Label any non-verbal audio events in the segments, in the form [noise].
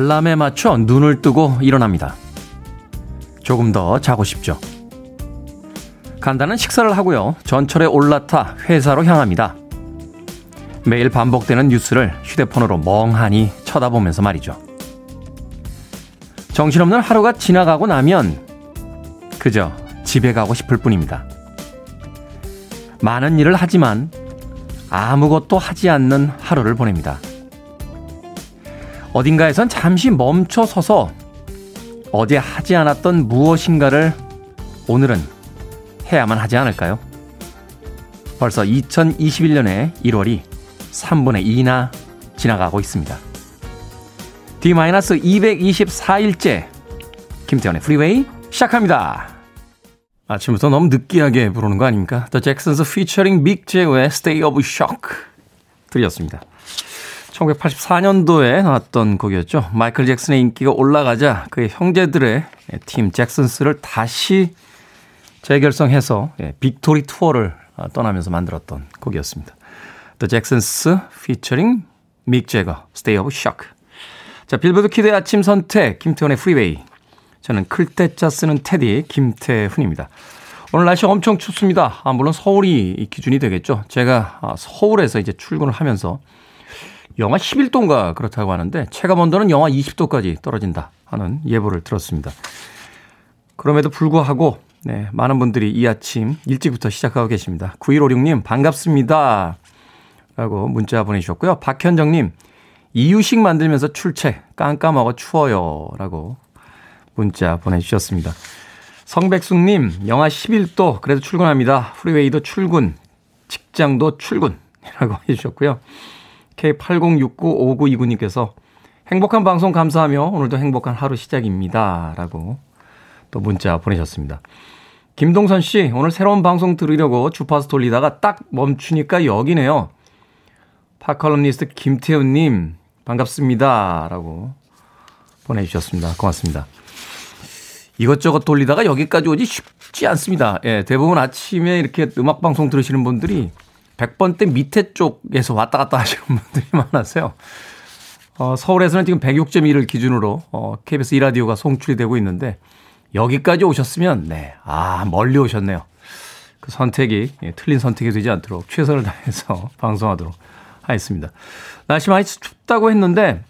알람에 맞춰 눈을 뜨고 일어납니다. 조금 더 자고 싶죠. 간단한 식사를 하고요. 전철에 올라타 회사로 향합니다. 매일 반복되는 뉴스를 휴대폰으로 멍하니 쳐다보면서 말이죠. 정신없는 하루가 지나가고 나면 그저 집에 가고 싶을 뿐입니다. 많은 일을 하지만 아무것도 하지 않는 하루를 보냅니다. 어딘가에선 잠시 멈춰 서서 어제 하지 않았던 무엇인가를 오늘은 해야만 하지 않을까요? 벌써 2021년의 1월이 3분의 2나 지나가고 있습니다. D-224일째 김태현의 프리웨이 시작합니다. 아침부터 너무 느끼하게 부르는 거 아닙니까? The Jacksons featuring Big J의 Stay of Shock 들렸습니다. 1984년도에 나왔던 곡이었죠. 마이클 잭슨의 인기가 올라가자 그의 형제들의 팀 잭슨스를 다시 재결성해서 예, Victory 투어를 떠나면서 만들었던 곡이었습니다. The Jacksons featuring Mick Jagger, State of Shock. 자, 빌보드 kid의 아침 선택, 김태훈의 프리웨이. 저는 클 태 자 쓰는 테디, 김태훈입니다. 오늘 날씨 엄청 춥습니다. 아, 물론 서울이 기준이 되겠죠. 제가 아, 서울에서 이제 출근을 하면서 영하 11도인가 그렇다고 하는데 체감 온도는 영하 20도까지 떨어진다 하는 예보를 들었습니다. 그럼에도 불구하고 네, 많은 분들이 이 아침 일찍부터 시작하고 계십니다. 9156님 반갑습니다. 라고 문자 보내주셨고요. 박현정님 이유식 만들면서 출첵 깜깜하고 추워요. 라고 문자 보내주셨습니다. 성백숙님 영하 11도 그래도 출근합니다. 프리웨이도 출근 직장도 출근이라고 [laughs] 해주셨고요. K80695929님께서 행복한 방송 감사하며 오늘도 행복한 하루 시작입니다. 라고 또 문자 보내셨습니다. 김동선 씨, 오늘 새로운 방송 들으려고 주파수 돌리다가 딱 멈추니까 여기네요. 파컬럼니스트 김태훈님, 반갑습니다. 라고 보내주셨습니다. 고맙습니다. 이것저것 돌리다가 여기까지 오지 쉽지 않습니다. 예, 대부분 아침에 이렇게 음악방송 들으시는 분들이 100번대 밑에 쪽에서 왔다 갔다 하시는 분들이 [laughs] 많아서요. 어, 서울에서는 지금 106.1을 기준으로 어, KBS 2라디오가 송출이 되고 있는데 여기까지 오셨으면 네, 아 멀리 오셨네요. 그 선택이 예, 틀린 선택이 되지 않도록 최선을 다해서 [laughs] 방송하도록 하겠습니다. 날씨 많이 춥다고 했는데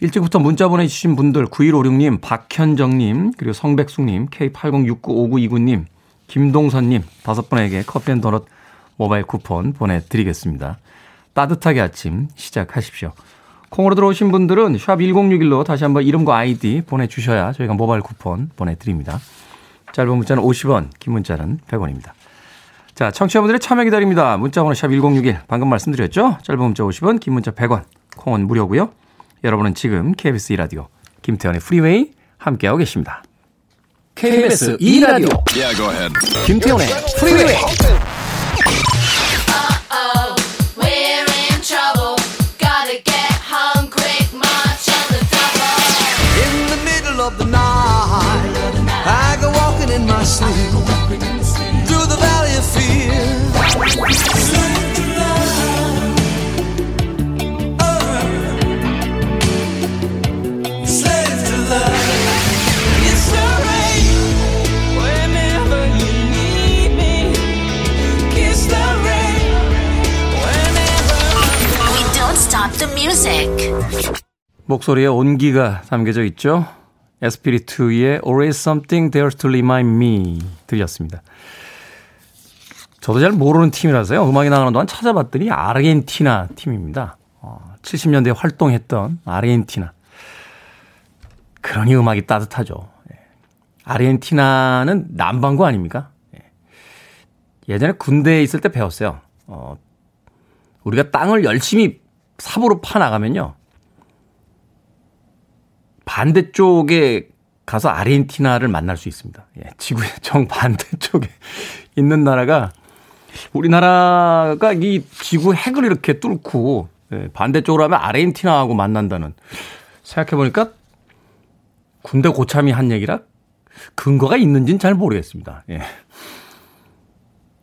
일찍부터 문자 보내주신 분들 9156님, 박현정님, 그리고 성백숙님, K80695929님, 김동선님 다섯 분에게 커피 and 도넛 모바일 쿠폰 보내드리겠습니다. 따뜻하게 아침 시작하십시오. 콩으로 들어오신 분들은 샵 1061로 다시 한번 이름과 아이디 보내주셔야 저희가 모바일 쿠폰 보내드립니다. 짧은 문자는 50원, 긴 문자는 100원입니다. 자, 청취자분들의 참여 기다립니다. 문자번호 샵 1061, 방금 말씀드렸죠? 짧은 문자 50원, 긴 문자 100원, 콩은 무료고요. 여러분은 지금 KBS 2라디오 김태훈의 Freeway 함께하고 계십니다. KBS 2라디오 yeah, 김태현의 프리웨이 sleep through the valley of fear. 목소리에 온기가 담겨져 있죠. 에스피리투의 Always Something There to Remind Me 들렸습니다. 저도 잘 모르는 팀이라서요. 음악이 나가는 동안 찾아봤더니 아르헨티나 팀입니다. 어, 70년대에 활동했던 아르헨티나. 그러니 음악이 따뜻하죠. 예. 아르헨티나는 남반구 아닙니까? 예. 예전에 군대에 있을 때 배웠어요. 어, 우리가 땅을 열심히 삽으로 파나가면요. 반대쪽에 가서 아르헨티나를 만날 수 있습니다. 예, 지구의 [laughs] 정반대쪽에 [laughs] 있는 나라가 우리나라가 이 지구 핵을 이렇게 뚫고 예, 반대쪽으로 하면 아르헨티나하고 만난다는 생각해보니까 군대 고참이 한 얘기라 근거가 있는지는 잘 모르겠습니다. 예.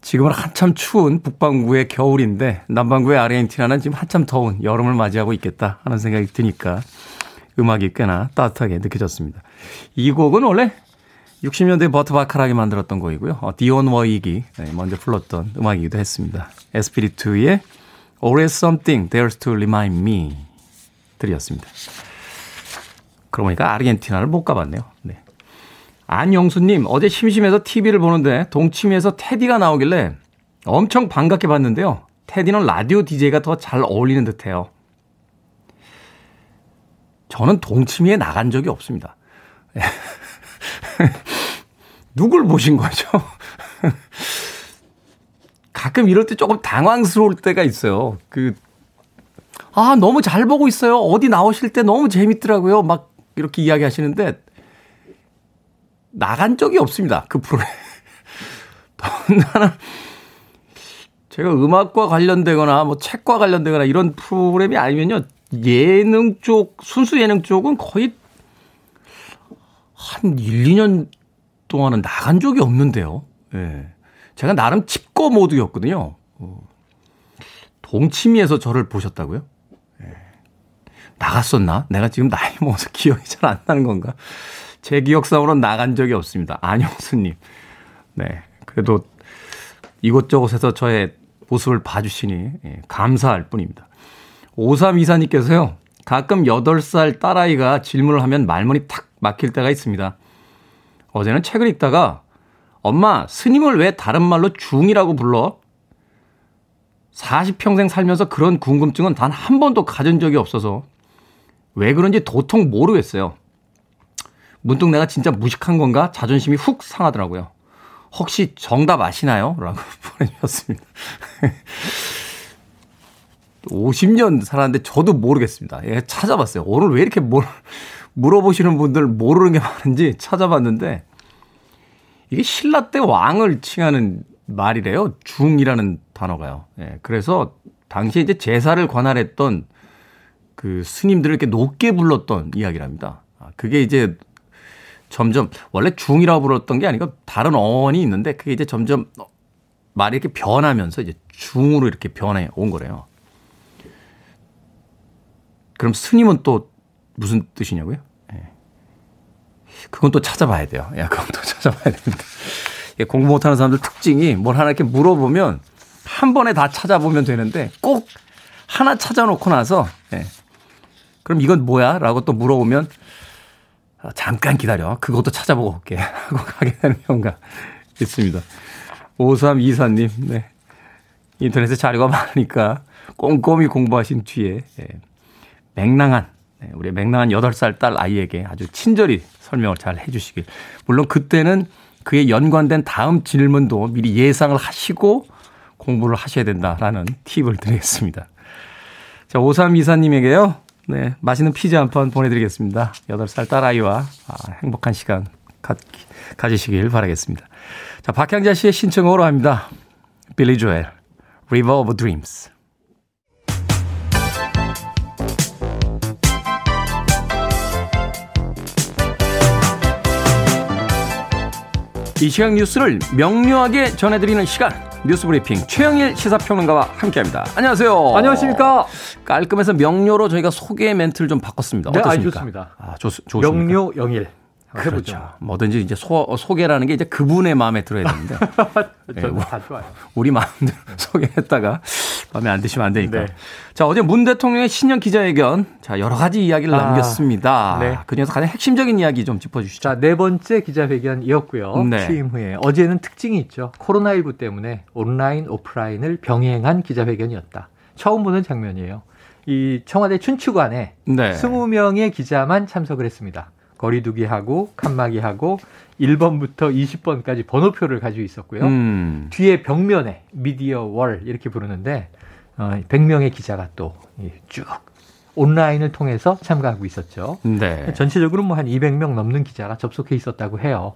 지금은 한참 추운 북반구의 겨울인데 남반구의 아르헨티나는 지금 한참 더운 여름을 맞이하고 있겠다 하는 생각이 드니까 음악이 꽤나 따뜻하게 느껴졌습니다. 이 곡은 원래 60년대 버트 바카락이 만들었던 곡이고요. 어, 디온 워익이 네, 먼저 불렀던 음악이기도 했습니다. 에스피리투의 Always Something There's to Remind Me 들이었습니다. 그러고 보니까 아르헨티나를 못 가봤네요. 네. 안영수님, 어제 심심해서 TV를 보는데 동치미에서 테디가 나오길래 엄청 반갑게 봤는데요. 테디는 라디오 DJ가 더 잘 어울리는 듯 해요. 저는 동치미에 나간 적이 없습니다. [laughs] 누굴 보신 거죠? [laughs] 가끔 이럴 때 조금 당황스러울 때가 있어요. 그, 아, 너무 잘 보고 있어요. 어디 나오실 때 너무 재밌더라고요. 막 이렇게 이야기 하시는데, 나간 적이 없습니다. 그 프로에. [laughs] 더군다나, 제가 음악과 관련되거나 뭐 책과 관련되거나 이런 프로그램이 아니면요. 예능 쪽, 순수 예능 쪽은 거의 한 1, 2년 동안은 나간 적이 없는데요. 예. 제가 나름 칩거 모드였거든요. 어. 동치미에서 저를 보셨다고요? 예. 나갔었나? 내가 지금 나이 먹어서 [laughs] 기억이 잘 안 나는 건가? 제 기억상으로는 나간 적이 없습니다. 안영수님. 네. 그래도 이곳저곳에서 저의 모습을 봐주시니 예, 감사할 뿐입니다. 5324님께서요. 가끔 8살 딸아이가 질문을 하면 말문이 탁 막힐 때가 있습니다. 어제는 책을 읽다가 엄마, 스님을 왜 다른 말로 중이라고 불러? 40평생 살면서 그런 궁금증은 단 한 번도 가진 적이 없어서 왜 그런지 도통 모르겠어요. 문득 내가 진짜 무식한 건가? 자존심이 훅 상하더라고요. 혹시 정답 아시나요? 라고 [laughs] 보내주셨습니다. 50년 살았는데 저도 모르겠습니다. 예, 찾아봤어요. 오늘 왜 이렇게 뭘 [laughs] 물어보시는 분들 모르는 게 많은지 찾아봤는데 이게 신라 때 왕을 칭하는 말이래요. 중이라는 단어가요. 예, 그래서 당시에 이제 제사를 관할했던 그 스님들을 이렇게 높게 불렀던 이야기랍니다. 아, 그게 이제 점점 원래 중이라고 불렀던 게 아니고 다른 어원이 있는데 그게 이제 점점 말이 이렇게 변하면서 이제 중으로 이렇게 변해 온 거래요. 그럼 스님은 또 무슨 뜻이냐고요? 예. 그건 또 찾아봐야 돼요. 야, 그건 또 찾아봐야 됩니다. 공부 못하는 사람들 특징이 뭘 하나 이렇게 물어보면 한 번에 다 찾아보면 되는데 꼭 하나 찾아놓고 나서 예. 그럼 이건 뭐야? 라고 또 물어보면 아, 잠깐 기다려. 그것도 찾아보고 올게. [laughs] 하고 가게 되는 경우가 있습니다. 5324님, 네. 인터넷에 자료가 많으니까 꼼꼼히 공부하신 뒤에 예. 맹랑한 네, 우리 맹랑한 8살 딸 아이에게 아주 친절히 설명을 잘 해주시길. 물론 그때는 그에 연관된 다음 질문도 미리 예상을 하시고 공부를 하셔야 된다라는 팁을 드리겠습니다. 자, 5324님에게요. 네, 맛있는 피자 한 판 보내드리겠습니다. 8살 딸아이와 아, 행복한 시간 가, 가지시길 바라겠습니다. 자, 박향자 씨의 신청으로 합니다. 빌리 조엘, River of Dreams. 이 시각 뉴스를 명료하게 전해드리는 시간 뉴스 브리핑 최영일 시사평론가와 함께합니다. 안녕하세요. 안녕하십니까. 깔끔해서 명료로 저희가 소개 멘트를 좀 바꿨습니다. 어떻습니까? 네, 좋습니다. 아, 좋, 좋습니다. 명료 영일. 그렇죠. 뭐든지 이제 소, 소개라는 게 이제 그분의 마음에 들어야 되는데. [laughs] 네, 다 좋아요. 우리 마음대로 소개했다가 마음에 안 드시면 안 되니까. 네. 자, 어제 문 대통령의 신년 기자회견. 자, 여러 가지 이야기를 아, 남겼습니다. 네. 그 중에서 가장 핵심적인 이야기 좀 짚어주시죠. 자, 네 번째 기자회견이었고요. 네. 취임 후에. 어제는 특징이 있죠. 코로나19 때문에 온라인, 오프라인을 병행한 기자회견이었다. 처음 보는 장면이에요. 이 청와대 춘추관에 네. 20명의 기자만 참석을 했습니다. 거리두기 하고 칸막이 하고 1번부터 20번까지 번호표를 가지고 있었고요. 음. 뒤에 벽면에 미디어 월 이렇게 부르는데 어, 100명의 기자가 또 쭉 온라인을 통해서 참가하고 있었죠. 네. 전체적으로 뭐 한 200명 넘는 기자가 접속해 있었다고 해요.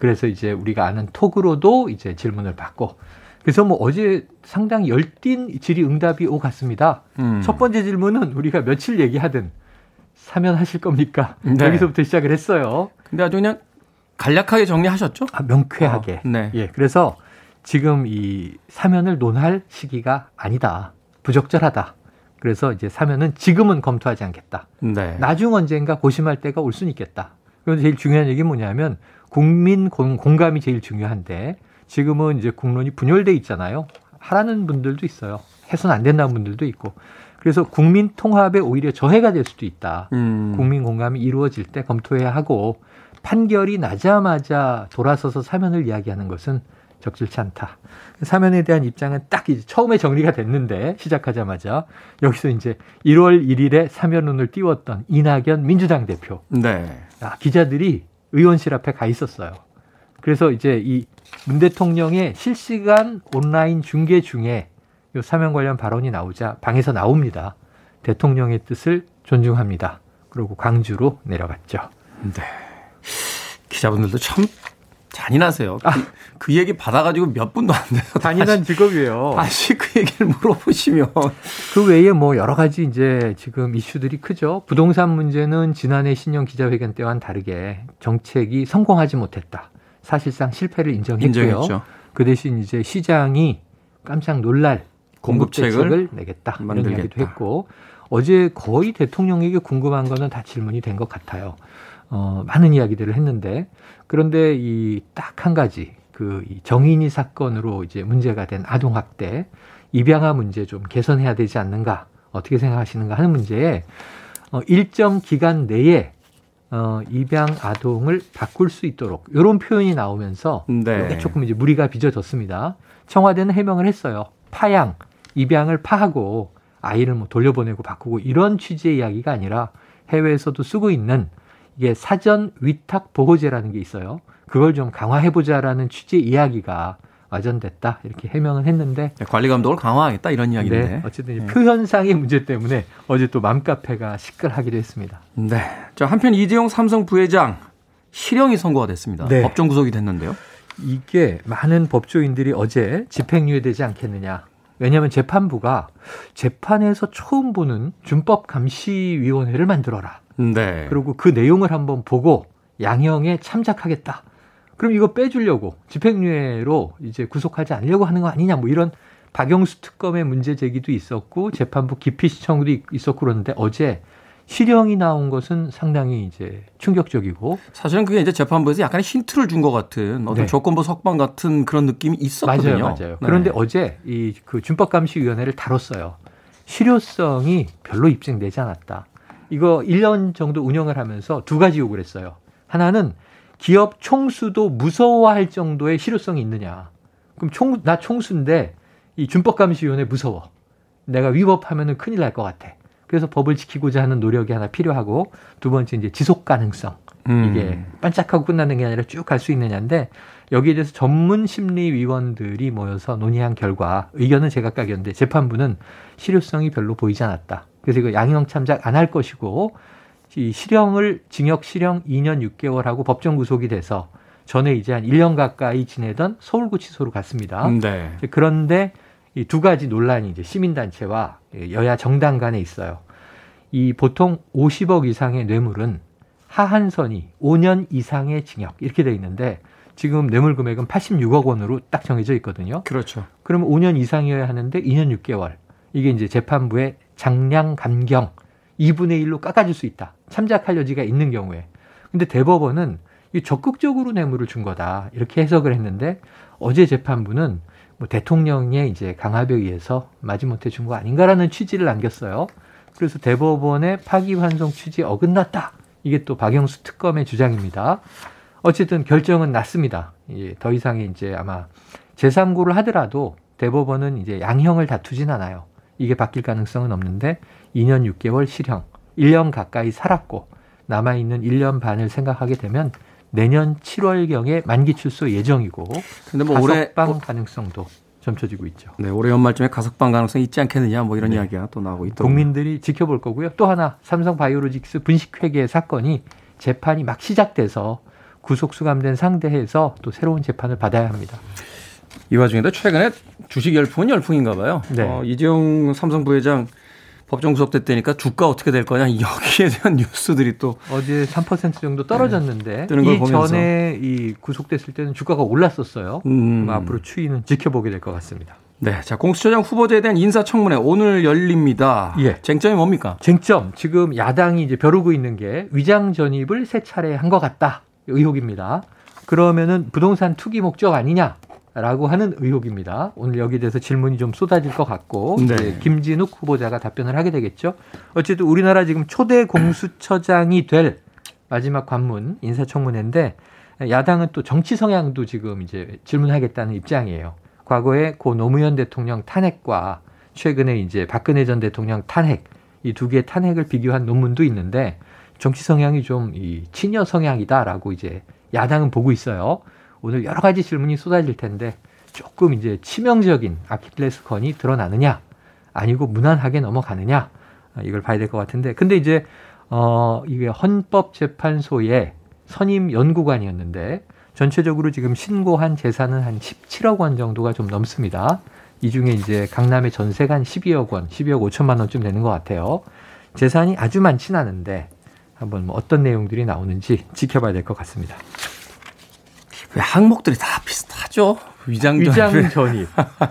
그래서 이제 우리가 아는 톡으로도 이제 질문을 받고 그래서 뭐 어제 상당히 열띤 질의 응답이 오갔습니다. 음. 첫 번째 질문은 우리가 며칠 얘기하든 사면 하실 겁니까? 네. 여기서부터 시작을 했어요. 근데 아주 그냥 간략하게 정리하셨죠? 아, 명쾌하게. 어, 네. 예. 그래서 지금 이 사면을 논할 시기가 아니다. 부적절하다. 그래서 이제 사면은 지금은 검토하지 않겠다. 네. 나중 언젠가 고심할 때가 올 수는 있겠다. 그런데 제일 중요한 얘기는 뭐냐면 국민 공감이 제일 중요한데 지금은 이제 국론이 분열돼 있잖아요. 하라는 분들도 있어요. 해서는 안 된다는 분들도 있고. 그래서 국민 통합에 오히려 저해가 될 수도 있다. 음. 국민 공감이 이루어질 때 검토해야 하고 판결이 나자마자 돌아서서 사면을 이야기하는 것은 적절치 않다. 사면에 대한 입장은 딱 이제 처음에 정리가 됐는데 시작하자마자 여기서 이제 1월 1일에 사면론을 띄웠던 이낙연 민주당 대표. 네. 아, 기자들이 의원실 앞에 가 있었어요. 그래서 이제 이 문 대통령의 실시간 온라인 중계 중에 요 사면 관련 발언이 나오자 방에서 나옵니다. 대통령의 뜻을 존중합니다. 그리고 광주로 내려갔죠. 네. 기자분들도 참 잔인하세요. 아. 그, 그, 얘기 받아가지고 몇 분도 안 돼서 잔인한 다시, 직업이에요. 다시 그 얘기를 물어보시면 그 외에 뭐 여러 가지 이제 지금 이슈들이 크죠. 부동산 문제는 지난해 신년 기자회견 때와는 다르게 정책이 성공하지 못했다. 사실상 실패를 인정했고요. 인정했죠. 그 대신 이제 시장이 깜짝 놀랄 공급책을 내겠다 만들겠다. 이런 이야기도 했고 어제 거의 대통령에게 궁금한 거는 다 질문이 된 것 같아요. 어, 많은 이야기들을 했는데 그런데 이 딱 한 가지 그 정인이 사건으로 이제 문제가 된 아동 학대 입양아 문제 좀 개선해야 되지 않는가 어떻게 생각하시는가 하는 문제에 어, 일정 기간 내에 어, 입양 아동을 바꿀 수 있도록 이런 표현이 나오면서 네. 조금 이제 무리가 빚어졌습니다. 청와대는 해명을 했어요. 파양, 입양을 파하고 아이를 뭐 돌려보내고 바꾸고 이런 취지의 이야기가 아니라 해외에서도 쓰고 있는 이게 사전 위탁 보호제라는 게 있어요. 그걸 좀 강화해보자라는 취지의 이야기가 와전됐다 이렇게 해명을 했는데 네, 관리 감독을 강화하겠다 이런 이야기인데 네, 어쨌든 네. 표현상의 문제 때문에 어제 또 맘카페가 시끌하기도 했습니다. 네, 자 한편 이재용 삼성 부회장 실형이 선고가 됐습니다. 네. 법정 구속이 됐는데요. 이게 많은 법조인들이 어제 집행유예 되지 않겠느냐. 왜냐하면 재판부가 재판에서 처음 보는 준법 감시위원회를 만들어라. 네. 그리고 그 내용을 한번 보고 양형에 참작하겠다. 그럼 이거 빼주려고 집행유예로 이제 구속하지 않으려고 하는 거 아니냐 뭐 이런 박영수 특검의 문제 제기도 있었고 재판부 기피 시청도 있었고 그러는데 어제 실형이 나온 것은 상당히 이제 충격적이고 사실은 그게 이제 재판부에서 약간의 힌트를 준 것 같은 어떤 네. 조건부 석방 같은 그런 느낌이 있었거든요. 맞아요, 맞아요. 네. 그런데 어제 이 그 준법감시위원회를 다뤘어요. 실효성이 별로 입증되지 않았다. 이거 1년 정도 운영을 하면서 두 가지 요구를 했어요. 하나는 기업 총수도 무서워할 정도의 실효성이 있느냐. 그럼 총, 나 총수인데 이 준법감시위원회 무서워. 내가 위법하면은 큰일 날 것 같아. 그래서 법을 지키고자 하는 노력이 하나 필요하고 두 번째 이제 지속 가능성. 음. 이게 반짝하고 끝나는 게 아니라 쭉 갈 수 있느냐인데 여기에 대해서 전문 심리위원들이 모여서 논의한 결과 의견은 제각각이었는데 재판부는 실효성이 별로 보이지 않았다. 그래서 이거 양형 참작 안 할 것이고 이 실형을 징역 실형 2년 6개월하고 법정 구속이 돼서 전에 이제 한 1년 가까이 지내던 서울구치소로 갔습니다. 네. 그런데 이 두 가지 논란이 이제 시민단체와 여야 정당 간에 있어요. 이 보통 50억 이상의 뇌물은 하한선이 5년 이상의 징역 이렇게 돼 있는데 지금 뇌물 금액은 86억 원으로 딱 정해져 있거든요. 그렇죠. 그러면 5년 이상이어야 하는데 2년 6개월. 이게 이제 재판부의 장량 감경 2분의 1로 깎아줄 수 있다. 참작할 여지가 있는 경우에. 근데 대법원은 이 적극적으로 뇌물을 준 거다. 이렇게 해석을 했는데 어제 재판부는 뭐 대통령의 이제 강압에 의해서 마지못해 준 거 아닌가라는 취지를 남겼어요. 그래서 대법원의 파기환송 취지에 어긋났다. 이게 또 박영수 특검의 주장입니다. 어쨌든 결정은 났습니다. 예, 더 이상의 이제 아마 제3구를 하더라도 대법원은 이제 양형을 다투진 않아요. 이게 바뀔 가능성은 없는데 2년 6개월 실형, 1년 가까이 살았고 남아있는 1년 반을 생각하게 되면 내년 7월경에 만기 출소 예정이고 근데 뭐 가석방 올해 가능성도 점쳐지고 있죠. 네, 올해 연말쯤에 가석방 가능성이 있지 않겠느냐 뭐 이런 네. 이야기가 또 나오고 있더라고요. 국민들이 지켜볼 거고요. 또 하나 삼성 바이오로직스 분식회계 사건이 재판이 막 시작돼서 구속 수감된 상대에서 또 새로운 재판을 받아야 합니다. 이 와중에도 최근에 주식 열풍은 열풍인가 봐요. 네. 어, 이재용 삼성 부회장 법정 구속됐다니까 주가 어떻게 될 거냐 [laughs] 여기에 대한 뉴스들이 또 어제 3% 정도 떨어졌는데 네, 이 전에 이 구속됐을 때는 주가가 올랐었어요. 음. 앞으로 추이는 지켜보게 될 것 같습니다. 네. 자, 공수처장 후보자에 대한 인사청문회 오늘 열립니다. 예. 쟁점이 뭡니까? 쟁점. 지금 야당이 이제 벼르고 있는 게 위장 전입을 세 차례 한 것 같다. 의혹입니다. 그러면은 부동산 투기 목적 아니냐? 라고 하는 의혹입니다. 오늘 여기에 대해서 질문이 좀 쏟아질 것 같고 네. 김진욱 후보자가 답변을 하게 되겠죠. 어쨌든 우리나라 지금 초대 공수처장이 될 마지막 관문 인사청문회인데 야당은 또 정치 성향도 지금 이제 질문하겠다는 입장이에요. 과거에 고 노무현 대통령 탄핵과 최근에 이제 박근혜 전 대통령 탄핵 이 두 개의 탄핵을 비교한 논문도 있는데 정치 성향이 좀 이 친여 성향이다라고 이제 야당은 보고 있어요. 오늘 여러 가지 질문이 쏟아질 텐데 조금 이제 치명적인 아킬레스건이 드러나느냐 아니고 무난하게 넘어가느냐 이걸 봐야 될 것 같은데 근데 이제 어 이게 헌법재판소의 선임 연구관이었는데 전체적으로 지금 신고한 재산은 한 17억 원 정도가 좀 넘습니다. 이 중에 이제 강남의 전세가 한 12억 원, 12억 5천만 원쯤 되는 것 같아요. 재산이 아주 많진 않은데 한번 뭐 어떤 내용들이 나오는지 지켜봐야 될 것 같습니다. 항목들이 다 비슷하죠. 위장 전입. 위장 전입.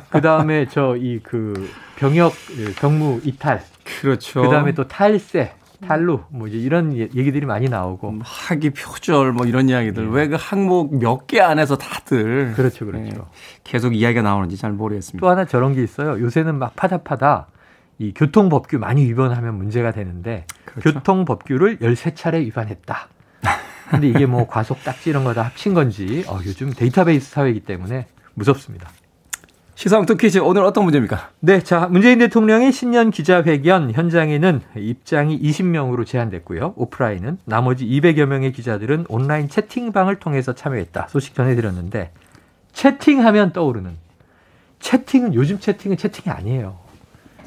그 다음에 저 이 그 병역 경무 이탈. 그렇죠. 그 다음에 또 탈세. 탈루 뭐 이제 이런 얘기들이 많이 나오고 음, 학위 표절 뭐 이런 이야기들 네. 왜그 항목 몇 개 안에서 다들 그렇죠 그렇죠 네. 계속 이야기가 나오는지 잘 모르겠습니다. 또 하나 저런 게 있어요. 요새는 막 파다 파다 이 교통법규 많이 위반하면 문제가 되는데 그렇죠. 교통법규를 13차례 위반했다. [laughs] 근데 이게 뭐 과속 딱지 이런 거 다 합친 건지 어, 요즘 데이터베이스 사회이기 때문에 무섭습니다. 시사왕통 퀴즈 오늘 어떤 문제입니까? 네, 자 문재인 대통령의 신년 기자회견 현장에는 입장이 20명으로 제한됐고요. 오프라인은 나머지 200여 명의 기자들은 온라인 채팅방을 통해서 참여했다. 소식 전해드렸는데 채팅하면 떠오르는 채팅은 요즘 채팅은 채팅이 아니에요.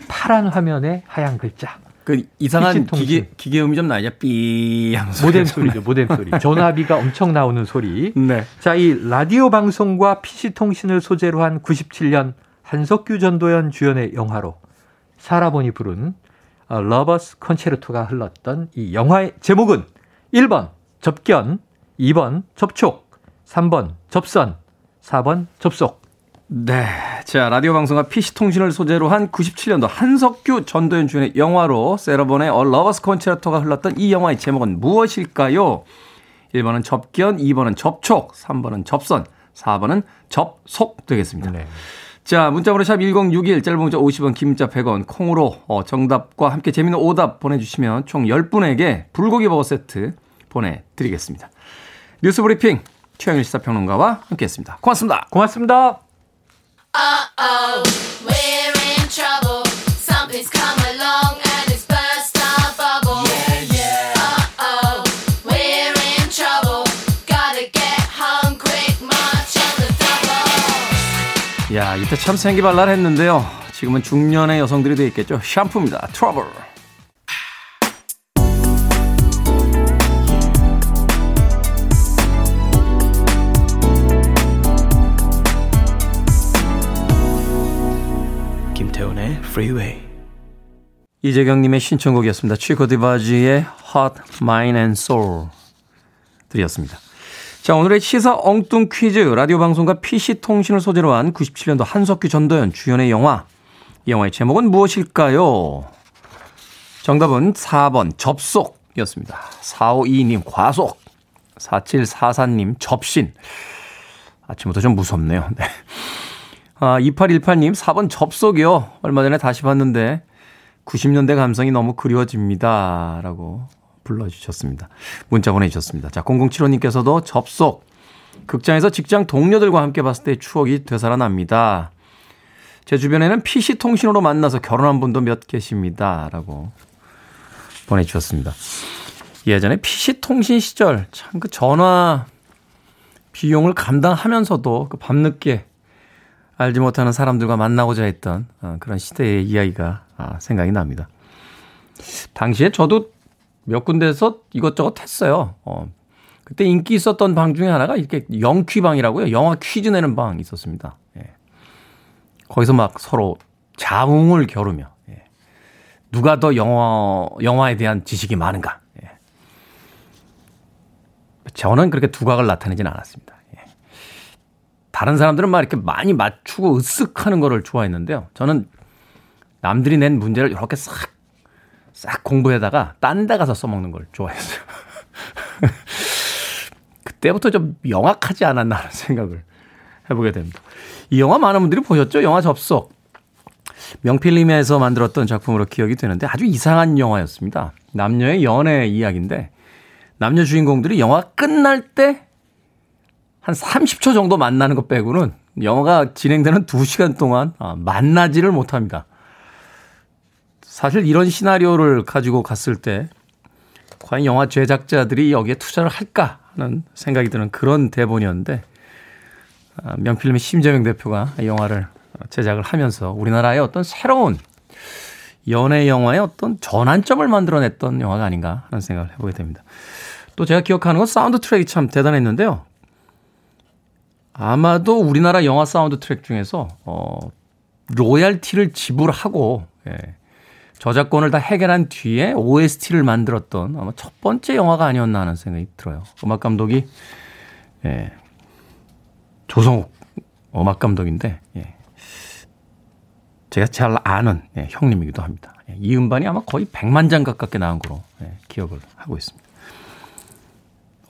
파란 화면에 하얀 글자. 그 이상한 기계 기계 음이 좀 나냐? 삐 하면서 모뎀 소리죠 모뎀 소리. [laughs] 전화비가 엄청 나오는 소리. 네. 자 이 라디오 방송과 PC 통신을 소재로 한 97년 한석규 전도연 주연의 영화로 사라 본이 부른 Lover's Concerto가 흘렀던 이 영화의 제목은 1번 접견 2번 접촉 3번 접선 4번 접속. 네. 자, 라디오 방송과 PC통신을 소재로 한 97년도 한석규 전도연 주연의 영화로 세라 본의 A Lover's Concerto가 흘렀던 이 영화의 제목은 무엇일까요? 1번은 접견, 2번은 접촉, 3번은 접선, 4번은 접속 되겠습니다. 네. 자, 문자번호 샵 1061, 짧은 문자 50원, 긴 문자 100원, 콩으로 어, 정답과 함께 재밌는 오답 보내주시면 총 10분에게 불고기 버거 세트 보내드리겠습니다. 뉴스 브리핑 최영일 시사평론가와 함께했습니다. 고맙습니다. 고맙습니다. 야, 이때 참 생기발랄했는데요. 지금은 중년의 여성들이 돼 있겠죠. 샴푸입니다. 트러블. Freeway. 이재경님의 신청곡이었습니다. 취코디바지의 Hot Mind and Soul 드렸습니다. 자, 오늘의 시사 엉뚱 퀴즈. 라디오 방송과 PC통신을 소재로 한 97년도 한석규 전도연 주연의 영화. 이 영화의 제목은 무엇일까요? 정답은 4번 접속이었습니다. 4522님 과속. 4744님 접신. 아침부터 좀 무섭네요. 네. 아, 2818님, 4번 접속이요. 얼마 전에 다시 봤는데 90년대 감성이 너무 그리워집니다. 라고 불러주셨습니다. 문자 보내주셨습니다. 자, 0075님께서도 접속. 극장에서 직장 동료들과 함께 봤을 때 추억이 되살아납니다. 제 주변에는 PC통신으로 만나서 결혼한 분도 몇 계십니다. 라고 보내주셨습니다. 예전에 PC통신 시절 참 그 전화 비용을 감당하면서도 그 밤늦게 알지 못하는 사람들과 만나고자 했던 어, 그런 시대의 이야기가 아, 생각이 납니다. 당시에 저도 몇 군데에서 이것저것 했어요. 어, 그때 인기 있었던 방 중에 하나가 이렇게 영퀴방이라고요. 영화 퀴즈 내는 방이 있었습니다. 예. 거기서 막 서로 자웅을 겨루며 예. 누가 더 영화 영화에 대한 지식이 많은가. 예. 저는 그렇게 두각을 나타내진 않았습니다. 다른 사람들은 막 이렇게 많이 맞추고 으쓱하는 거를 좋아했는데요. 저는 남들이 낸 문제를 이렇게 싹, 싹 공부해다가 딴 데 가서 써먹는 걸 좋아했어요. [laughs] 그때부터 좀 영악하지 않았나 하는 생각을 해보게 됩니다. 이 영화 많은 분들이 보셨죠? 영화 접속. 명필님에서 만들었던 작품으로 기억이 되는데 아주 이상한 영화였습니다. 남녀의 연애 이야기인데 남녀 주인공들이 영화 끝날 때 한 30초 정도 만나는 것 빼고는 영화가 진행되는 2시간 동안 아, 만나지를 못합니다. 사실 이런 시나리오를 가지고 갔을 때 과연 영화 제작자들이 여기에 투자를 할까 하는 생각이 드는 그런 대본이었는데 아, 명필름의 심재명 대표가 영화를 제작을 하면서 우리나라의 어떤 새로운 연애 영화의 어떤 전환점을 만들어냈던 영화가 아닌가 하는 생각을 해보게 됩니다. 또 제가 기억하는 건 사운드 트랙이 참 대단했는데요. 아마도 우리나라 영화 사운드 트랙 중에서 어 로얄티를 지불하고 예, 저작권을 다 해결한 뒤에 OST를 만들었던 아마 첫 번째 영화가 아니었나 하는 생각이 들어요. 음악 감독이 예, 조영욱 음악 감독인데 예, 제가 잘 아는 예, 형님이기도 합니다. 예, 이 음반이 아마 거의 100만 장 가깝게 나온 거로 예, 기억을 하고 있습니다.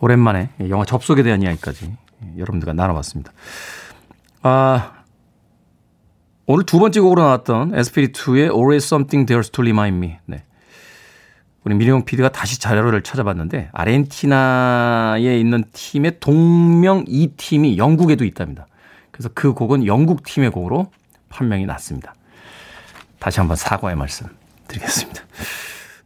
오랜만에 영화 접속에 대한 이야기까지 예, 여러분들과 나눠봤습니다. 아, 오늘 두 번째 곡으로 나왔던 에스피리투의 Always Something There's to Remind Me. 네. 우리 미리용 PD가 다시 자료를 찾아봤는데 아르헨티나에 있는 팀의 동명 이 팀이 영국에도 있답니다. 그래서 그 곡은 영국 팀의 곡으로 판명이 났습니다. 다시 한번 사과의 말씀 드리겠습니다.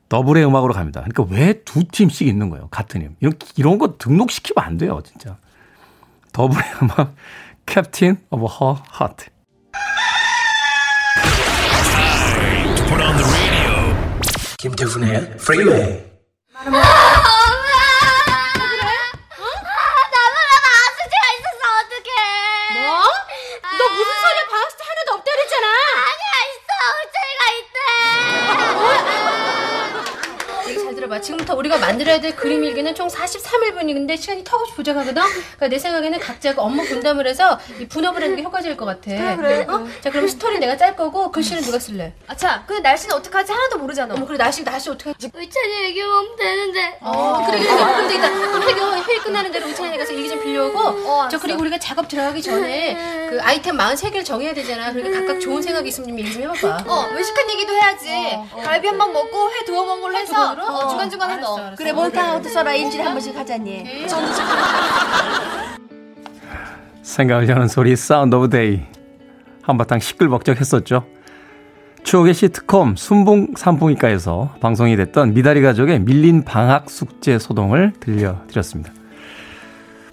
더블의 음악으로 갑니다. 그러니까 왜 두 팀씩 있는 거예요? 같은 이름. 이런, 이런 거 등록시키면 안 돼요, 진짜. 더블의 음악, Captain of Her Heart. 김태훈의 프리웨이 지금부터 우리가 만들어야 될 그림 일기는 총 43일분인데 시간이 턱없이 부족하거든. 그러니까 내 생각에는 각자 업무 분담을 해서 이 분업을 하는 게 효과적일 것 같아. 그래, 그래. 어? 자, 그럼 스토리 내가 짤 거고 글씨는 누가 쓸래? 아차, 근데 날씨는 어떡하지? 하나도 모르잖아. 어머, 그래 날씨 날씨 어떡하지? 의찬이 얘기하면 되는데. 어, 그래, 그래, 그래. 그럼 되겠다. 그럼 회의, 회의 끝나는 대로 의찬이 가서 얘기 좀 빌려오고. 어, 저 그리고 우리가 작업 들어가기 전에 그 아이템 43개를 정해야 되잖아. 그러니까 각각 좋은 생각이 있으면 좀 얘기 좀 해봐봐. 어, 외식한 얘기도 해야지. 어, 어. 갈비 한 번 먹고 회 두어 먹은 걸로 해서 어, 중간중간에 넣어. 그래, 몰카우트서 라인지를 한 번씩 하자니. [laughs] 생각을 여는 소리 사운드 오브 데이. 한바탕 시끌벅적했었죠. 추억의 시트콤 순봉 산봉이가에서 방송이 됐던 미다리 가족의 밀린 방학 숙제 소동을 들려드렸습니다.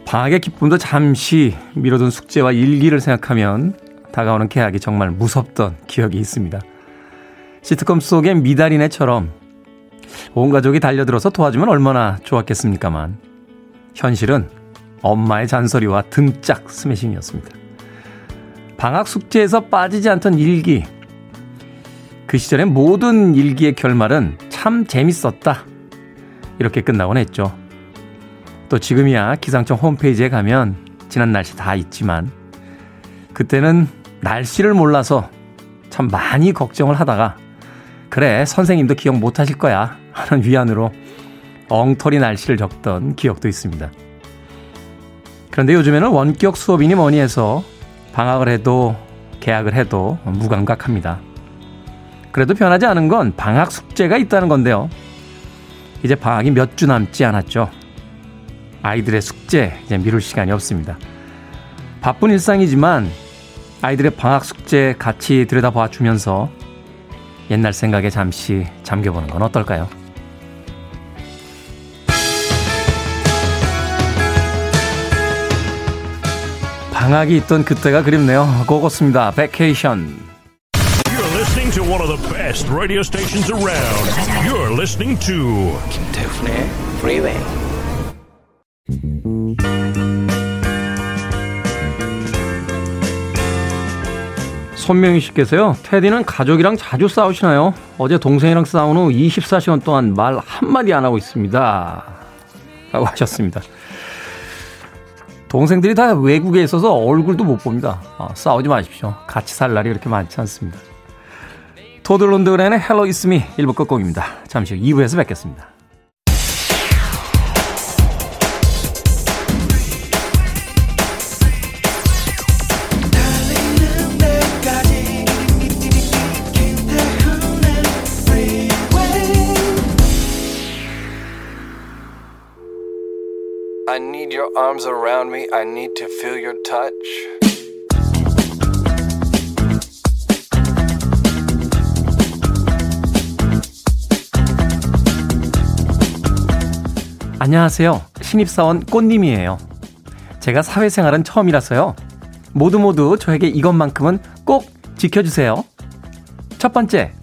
방학의 기쁨도 잠시 미뤄둔 숙제와 일기를 생각하면 다가오는 개학이 정말 무섭던 기억이 있습니다. 시트콤 속의 미다리네처럼 온 가족이 달려들어서 도와주면 얼마나 좋았겠습니까만 현실은 엄마의 잔소리와 등짝 스매싱이었습니다. 방학 숙제에서 빠지지 않던 일기. 그 시절의 모든 일기의 결말은 참 재밌었다. 이렇게 끝나곤 했죠. 또 지금이야 기상청 홈페이지에 가면 지난 날씨 다 있지만 그때는 날씨를 몰라서 참 많이 걱정을 하다가 그래 선생님도 기억 못하실 거야 하는 위안으로 엉터리 날씨를 적던 기억도 있습니다. 그런데 요즘에는 원격 수업이니 뭐니 해서 방학을 해도 계약을 해도 무감각합니다. 그래도 변하지 않은 건 방학 숙제가 있다는 건데요. 이제 방학이 몇 주 남지 않았죠. 아이들의 숙제 이제 미룰 시간이 없습니다. 바쁜 일상이지만 아이들의 방학 숙제 같이 들여다봐 주면서 옛날 생각에 잠시 잠겨보는 건 어떨까요? 방학이 있던 그때가 그립네요. 고고스입니다. Vacation. You're listening to one of the best radio stations around. You're listening to 김태훈의 Freeway. 손명희 씨께서요. 테디는 가족이랑 자주 싸우시나요? 어제 동생이랑 싸운 후 24시간 동안 말 한마디 안 하고 있습니다. 라고 하셨습니다. 동생들이 다 외국에 있어서 얼굴도 못 봅니다. 어, 싸우지 마십시오. 같이 살 날이 그렇게 많지 않습니다. 토들론드렌의 헬로 이스미 1부 끝곡입니다. 잠시 후 2부에서 뵙겠습니다. Arms around me. I need to feel your touch. 안녕하세요. 신입사원 꽃님이에요. 제가 사회생활은 처음이라서요. 모두 모두 저에게 이것만큼은 꼭 지켜주세요. 첫 번째,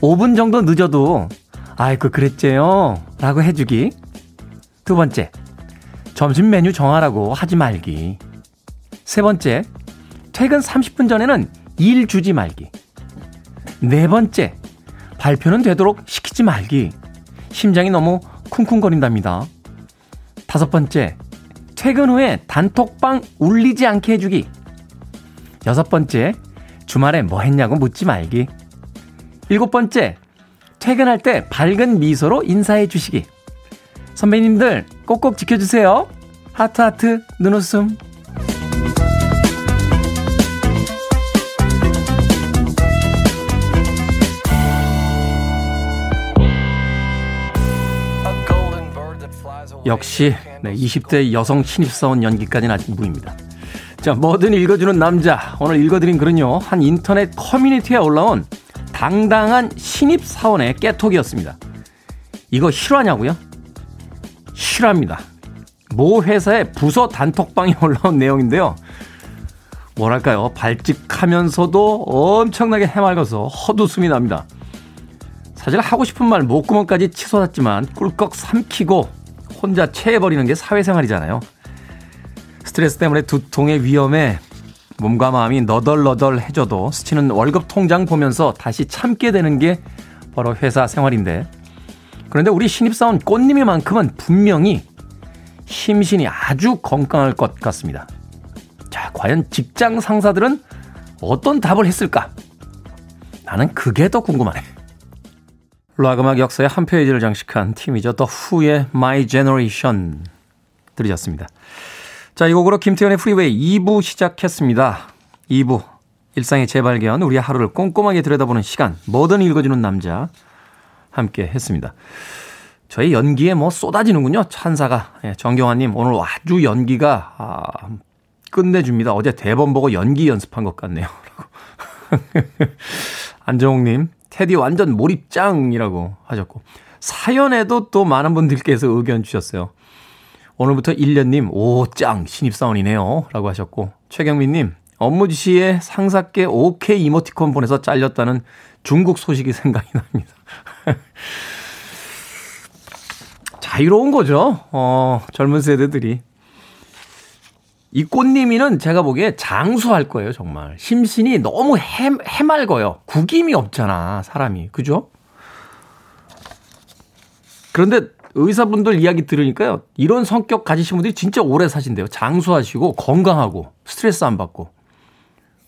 5분 정도 늦어도, 아이고, 그랬제요. 라고 해주기. 두 번째, 점심 메뉴 정하라고 하지 말기. 세 번째, 퇴근 30분 전에는 일 주지 말기. 네 번째, 발표는 되도록 시키지 말기. 심장이 너무 쿵쿵거린답니다. 다섯 번째, 퇴근 후에 단톡방 울리지 않게 해주기. 여섯 번째, 주말에 뭐 했냐고 묻지 말기. 일곱 번째, 퇴근할 때 밝은 미소로 인사해 주시기. 선배님들 꼭꼭 지켜주세요. 하트하트 눈웃음. 역시 네, 20대 여성 신입사원 연기까지는 아직 무입니다. 자, 뭐든 읽어주는 남자. 오늘 읽어드린 글은요, 한 인터넷 커뮤니티에 올라온 당당한 신입사원의 깨톡이었습니다. 이거 실화냐고요? 실화입니다. 모 회사의 부서 단톡방에 [laughs] 올라온 내용인데요. 뭐랄까요. 발칙하면서도 엄청나게 해맑아서 헛웃음이 납니다. 사실 하고 싶은 말 목구멍까지 치솟았지만 꿀꺽 삼키고 혼자 체해버리는 게 사회생활이잖아요. 스트레스 때문에 두통의 위험에 몸과 마음이 너덜너덜해져도 스치는 월급 통장 보면서 다시 참게 되는 게 바로 회사 생활인데 그런데 우리 신입사원 꽃님이만큼은 분명히 심신이 아주 건강할 것 같습니다. 자, 과연 직장 상사들은 어떤 답을 했을까? 나는 그게 더 궁금하네. 락 음악 역사의 한 페이지를 장식한 팀이죠. 더 후의 My Generation 들으셨습니다. 자, 이 곡으로 김태훈의 Freeway 2부 시작했습니다. 2부 일상의 재발견, 우리의 하루를 꼼꼼하게 들여다보는 시간, 뭐든 읽어주는 남자 함께 했습니다. 저희 연기에 뭐 쏟아지는군요. 찬사가. 예, 정경환님, 오늘 아주 연기가, 아, 끝내줍니다. 어제 대본 보고 연기 연습한 것 같네요. [laughs] 안정욱님, 테디 완전 몰입짱이라고 하셨고, 사연에도 또 많은 분들께서 의견 주셨어요. 오늘부터 1년님, 오, 짱, 신입사원이네요. 라고 하셨고, 최경민님, 업무 지시에 상사께 OK 이모티콘 보내서 잘렸다는 중국 소식이 생각이 납니다. [laughs] 자유로운 거죠. 어, 젊은 세대들이. 이 꽃님이는 제가 보기에 장수할 거예요, 정말. 심신이 너무 해, 해맑어요. 구김이 없잖아, 사람이. 그죠? 그런데 의사분들 이야기 들으니까요. 이런 성격 가지신 분들이 진짜 오래 사신대요. 장수하시고 건강하고 스트레스 안 받고.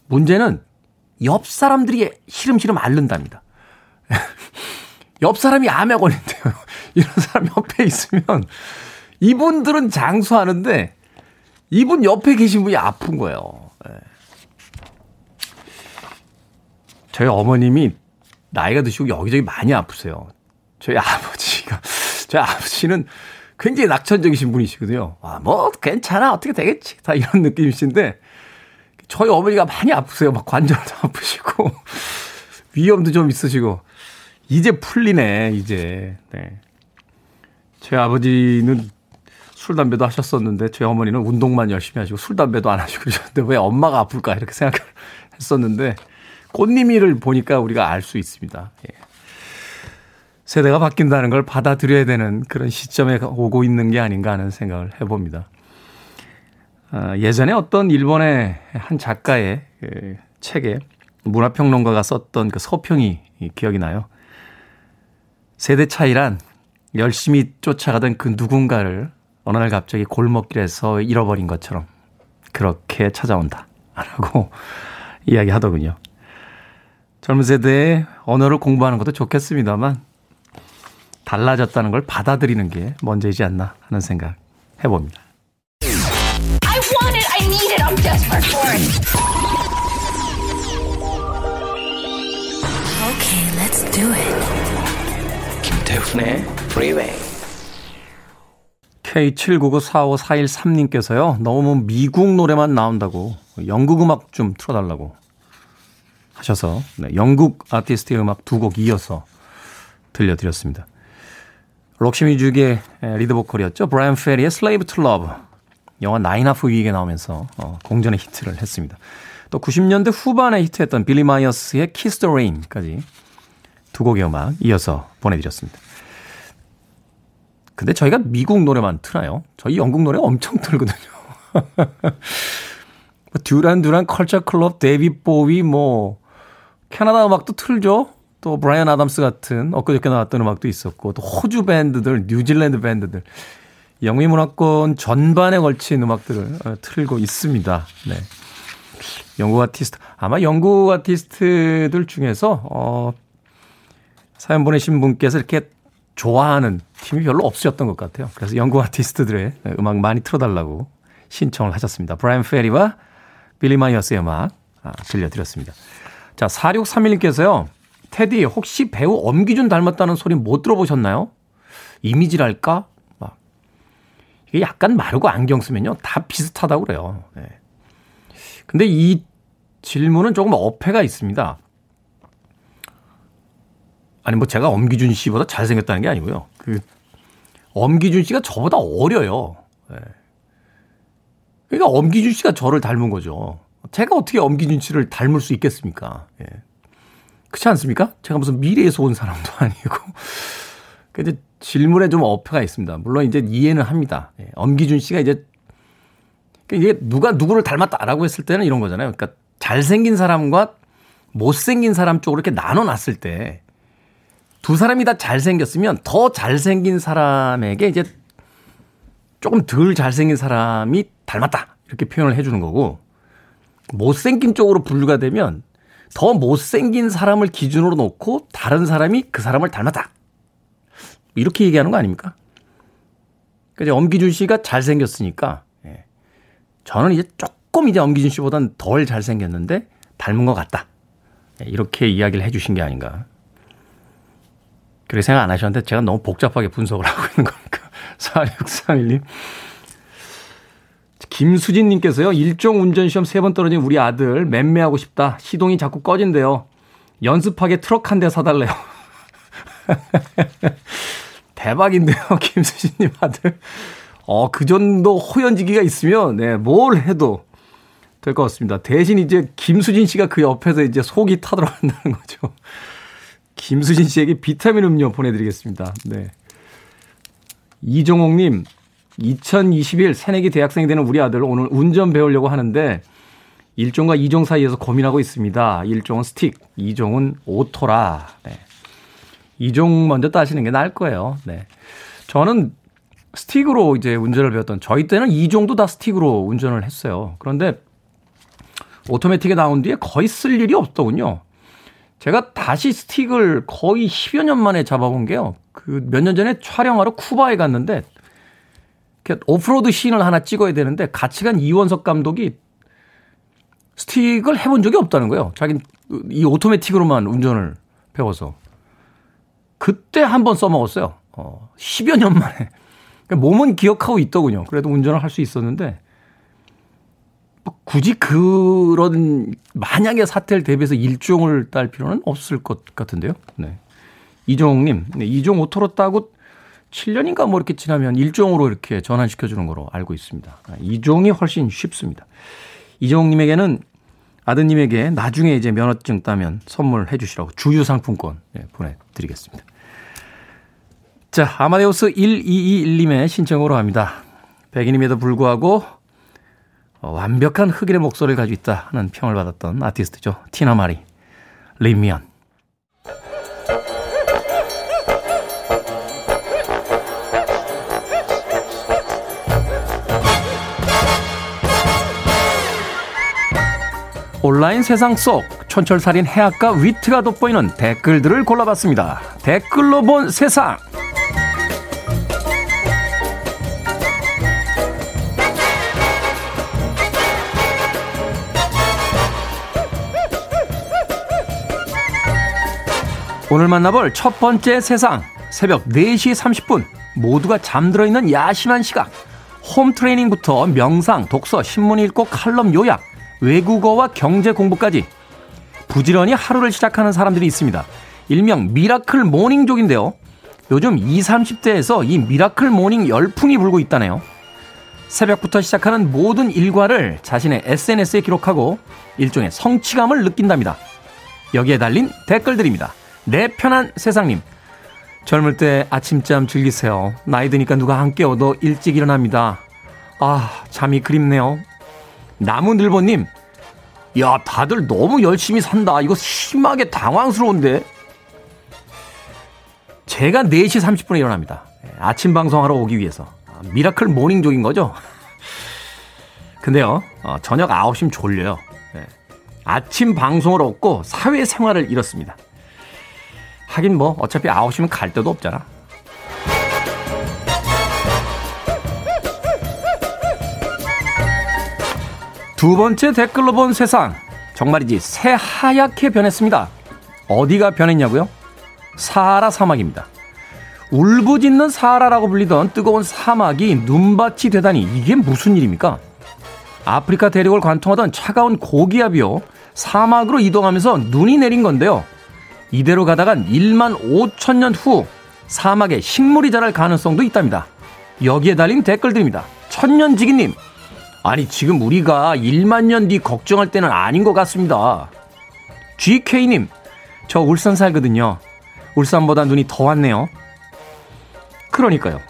문제는 옆 사람들이 시름시름 앓는답니다. [laughs] 옆 사람이 암에 걸린대요. [laughs] 이런 사람 옆에 있으면 이분들은 장수하는데 이분 옆에 계신 분이 아픈 거예요. 네. 저희 어머님이 나이가 드시고 여기저기 많이 아프세요. 저희 아버지가, [laughs] 저희 아버지는 굉장히 낙천적이신 분이시거든요. 아, 뭐, 괜찮아. 어떻게 되겠지. 다 이런 느낌이신데, 저희 어머니가 많이 아프세요. 막 관절도 [laughs] 아프시고, 위험도 좀 있으시고, 이제 풀리네, 이제. 네. 제 아버지는 술, 담배도 하셨었는데, 제 어머니는 운동만 열심히 하시고, 술, 담배도 안 하시고 그러셨는데, 왜 엄마가 아플까? 이렇게 생각을 [laughs] 했었는데, 꽃님이를 보니까 우리가 알 수 있습니다. 예. 세대가 바뀐다는 걸 받아들여야 되는 그런 시점에 오고 있는 게 아닌가 하는 생각을 해봅니다. 아, 예전에 어떤 일본의 한 작가의 그 책에 문화평론가가 썼던 그 서평이 기억이 나요. 세대 차이란 열심히 쫓아가던 그 누군가를 어느 날 갑자기 골목길에서 잃어버린 것처럼 그렇게 찾아온다. 라고 [laughs] 이야기 하더군요. 젊은 세대의 언어를 공부하는 것도 좋겠습니다만 달라졌다는 걸 받아들이는 게 먼저이지 않나 하는 생각 해봅니다. I want it, I need it, I'm desperate for it. Okay, let's do it. 김태훈의 Freeway. K79945413님께서요, 너무 미국 노래만 나온다고 영국 음악 좀 틀어달라고 하셔서, 네, 영국 아티스트의 음악 두 곡 이어서 들려드렸습니다. 록시뮤직의 리드 보컬이었죠. 브라이언 페리의 Slave to Love. 영화 Nine Half Week에 나오면서 어, 공전의 히트를 했습니다. 또 90년대 후반에 히트했던 빌리 마이어스의 Kiss the Rain까지 두 곡의 음악 이어서 보내드렸습니다. 근데 저희가 미국 노래만 트나요? 저희 영국 노래 엄청 틀거든요. 듀란 듀란 컬처 클럽, 데이빗 보위, 뭐 캐나다 음악도 틀죠. 또 브라이언 아담스 같은 엊그저께 나왔던 음악도 있었고 또 호주 밴드들, 뉴질랜드 밴드들 영미 문화권 전반에 걸친 음악들을 어, 틀고 있습니다. 네. 영국 아티스트 아마 영국 아티스트들 중에서 어 사연 보내신 분께서 이렇게 좋아하는 팀이 별로 없으셨던 것 같아요. 그래서 영국 아티스트들의 음악 많이 틀어달라고 신청을 하셨습니다. 브라이언 페리와 빌리 마이어스의 음악 아, 들려드렸습니다. 자, 4631님께서요. 태디, 혹시 배우 엄기준 닮았다는 소리 못 들어보셨나요? 이미지랄까? 막. 이게 약간 마르고 안경 쓰면요. 다 비슷하다고 그래요. 네. 근데 이 질문은 조금 어폐가 있습니다. 아니, 뭐 제가 엄기준 씨보다 잘생겼다는 게 아니고요. 그, 엄기준 씨가 저보다 어려요. 네. 그러니까 엄기준 씨가 저를 닮은 거죠. 제가 어떻게 엄기준 씨를 닮을 수 있겠습니까? 예. 그렇지 않습니까? 제가 무슨 미래에서 온 사람도 [laughs] 아니고. 근데 질문에 좀 어폐가 있습니다. 물론 이제 이해는 합니다. 예. 엄기준 씨가 이제 그러니까 이게 누가 누구를 닮았다라고 했을 때는 이런 거잖아요. 그러니까 잘생긴 사람과 못생긴 사람 쪽으로 이렇게 나눠 놨을 때 두 사람이 다 잘생겼으면 더 잘생긴 사람에게 이제 조금 덜 잘생긴 사람이 닮았다. 이렇게 표현을 해주는 거고 못생긴 쪽으로 분류가 되면 더 못생긴 사람을 기준으로 놓고 다른 사람이 그 사람을 닮았다. 이렇게 얘기하는 거 아닙니까? 그러니까 엄기준 씨가 잘생겼으니까, 예. 저는 이제 조금 이제 엄기준 씨보다는 덜 잘생겼는데 닮은 것 같다. 예. 이렇게 이야기를 해주신 게 아닌가. 그렇게 생각 안 하셨는데 제가 너무 복잡하게 분석을 하고 있는 거니까. [laughs] 4631님. 김수진님께서요, 일종 운전시험 세 번 떨어진 우리 아들 맴매하고 싶다. 시동이 자꾸 꺼진대요. 연습하게 트럭 한 대 사달래요. [laughs] 대박인데요, [laughs] 김수진님 아들. 어, 그 정도 호연지기가 있으면, 네, 뭘 해도 될 것 같습니다. 대신 이제 김수진 씨가 그 옆에서 이제 속이 타들어간다는 거죠. 김수진 씨에게 비타민 음료 보내드리겠습니다. 네. 이종옥님, 2021 새내기 대학생이 되는 우리 아들 오늘 운전 배우려고 하는데 1종과 2종 사이에서 고민하고 있습니다. 1종은 스틱, 2종은 오토라. 네. 2종 먼저 따시는 게 나을 거예요. 네. 저는 스틱으로 이제 운전을 배웠던 저희 때는 2종도 다 스틱으로 운전을 했어요. 그런데 오토매틱에 나온 뒤에 거의 쓸 일이 없더군요. 제가 다시 스틱을 거의 10여 년 만에 잡아본 게요. 그 몇 년 전에 촬영하러 쿠바에 갔는데 오프로드 씬을 하나 찍어야 되는데 같이 간 이원석 감독이 스틱을 해본 적이 없다는 거예요. 자기 이 오토매틱으로만 운전을 배워서. 그때 한 번 써먹었어요. 어, 10여 년 만에. 그러니까 몸은 기억하고 있더군요. 그래도 운전을 할 수 있었는데, 뭐 굳이 그런, 만약에 사태를 대비해서 일종을 딸 필요는 없을 것 같은데요. 네. 이종님, 네, 이종 오토로 따고 7년인가 뭐 이렇게 지나면 일종으로 이렇게 전환시켜 주는 거로 알고 있습니다. 아, 이종이 훨씬 쉽습니다. 이종님에게는 아드님에게 나중에 이제 면허증 따면 선물해 주시라고 주유 상품권 네, 보내드리겠습니다. 자, 아마데우스 1221님의 신청으로 합니다. 백인임에도 불구하고 어, 어, 완벽한 흑인의 목소리를 가지고 있다 하는 평을 받았던 아티스트죠. 티나 마리, 리미언. 온라인 세상 속 촌철살인 해악과 위트가 돋보이는 댓글들을 골라봤습니다. 댓글로 본 세상. 오늘 만나볼 첫 번째 세상. 새벽 4시 30분. 모두가 잠들어 있는 야심한 시각. 홈 트레이닝부터 명상, 독서, 신문 읽고 칼럼 요약, 외국어와 경제 공부까지 부지런히 하루를 시작하는 사람들이 있습니다. 일명 miracle morning족인데요. 요즘 20, 30대에서 이 miracle morning 열풍이 불고 있다네요. 새벽부터 시작하는 모든 일과를 자신의 SNS에 기록하고 일종의 성취감을 느낀답니다. 여기에 달린 댓글들입니다. 내 편한 세상님. 젊을 때 아침잠 즐기세요. 나이 드니까 누가 안 깨워도 일찍 일어납니다. 아, 잠이 그립네요. 나무늘보님, 야, 다들 너무 열심히 산다. 이거 심하게 당황스러운데? 제가 4시 30분에 일어납니다. 예, 아침 방송하러 오기 위해서. 아, miracle morning족인 거죠? [laughs] 근데요, 어, 저녁 9시면 졸려요. 네. 아침 방송을 얻고 사회생활을 잃었습니다. 하긴 뭐 어차피 9시면 갈 데도 없잖아. 두 번째 댓글로 본 세상. 정말이지 새하얗게 변했습니다. 어디가 변했냐고요? 사하라 사막입니다. 울부짖는 사하라라고 불리던 뜨거운 사막이 눈밭이 되다니 이게 무슨 일입니까? 아프리카 대륙을 관통하던 차가운 고기압이요. 사막으로 이동하면서 눈이 내린 건데요. 이대로 가다간 1만 5천 년 후 사막에 식물이 자랄 가능성도 있답니다. 여기에 달린 댓글들입니다. 천년지기님, 아니 지금 우리가 1만 년 뒤 걱정할 때는 아닌 것 같습니다. GK님, 저 울산 살거든요. 울산보다 눈이 더 왔네요. 그러니까요.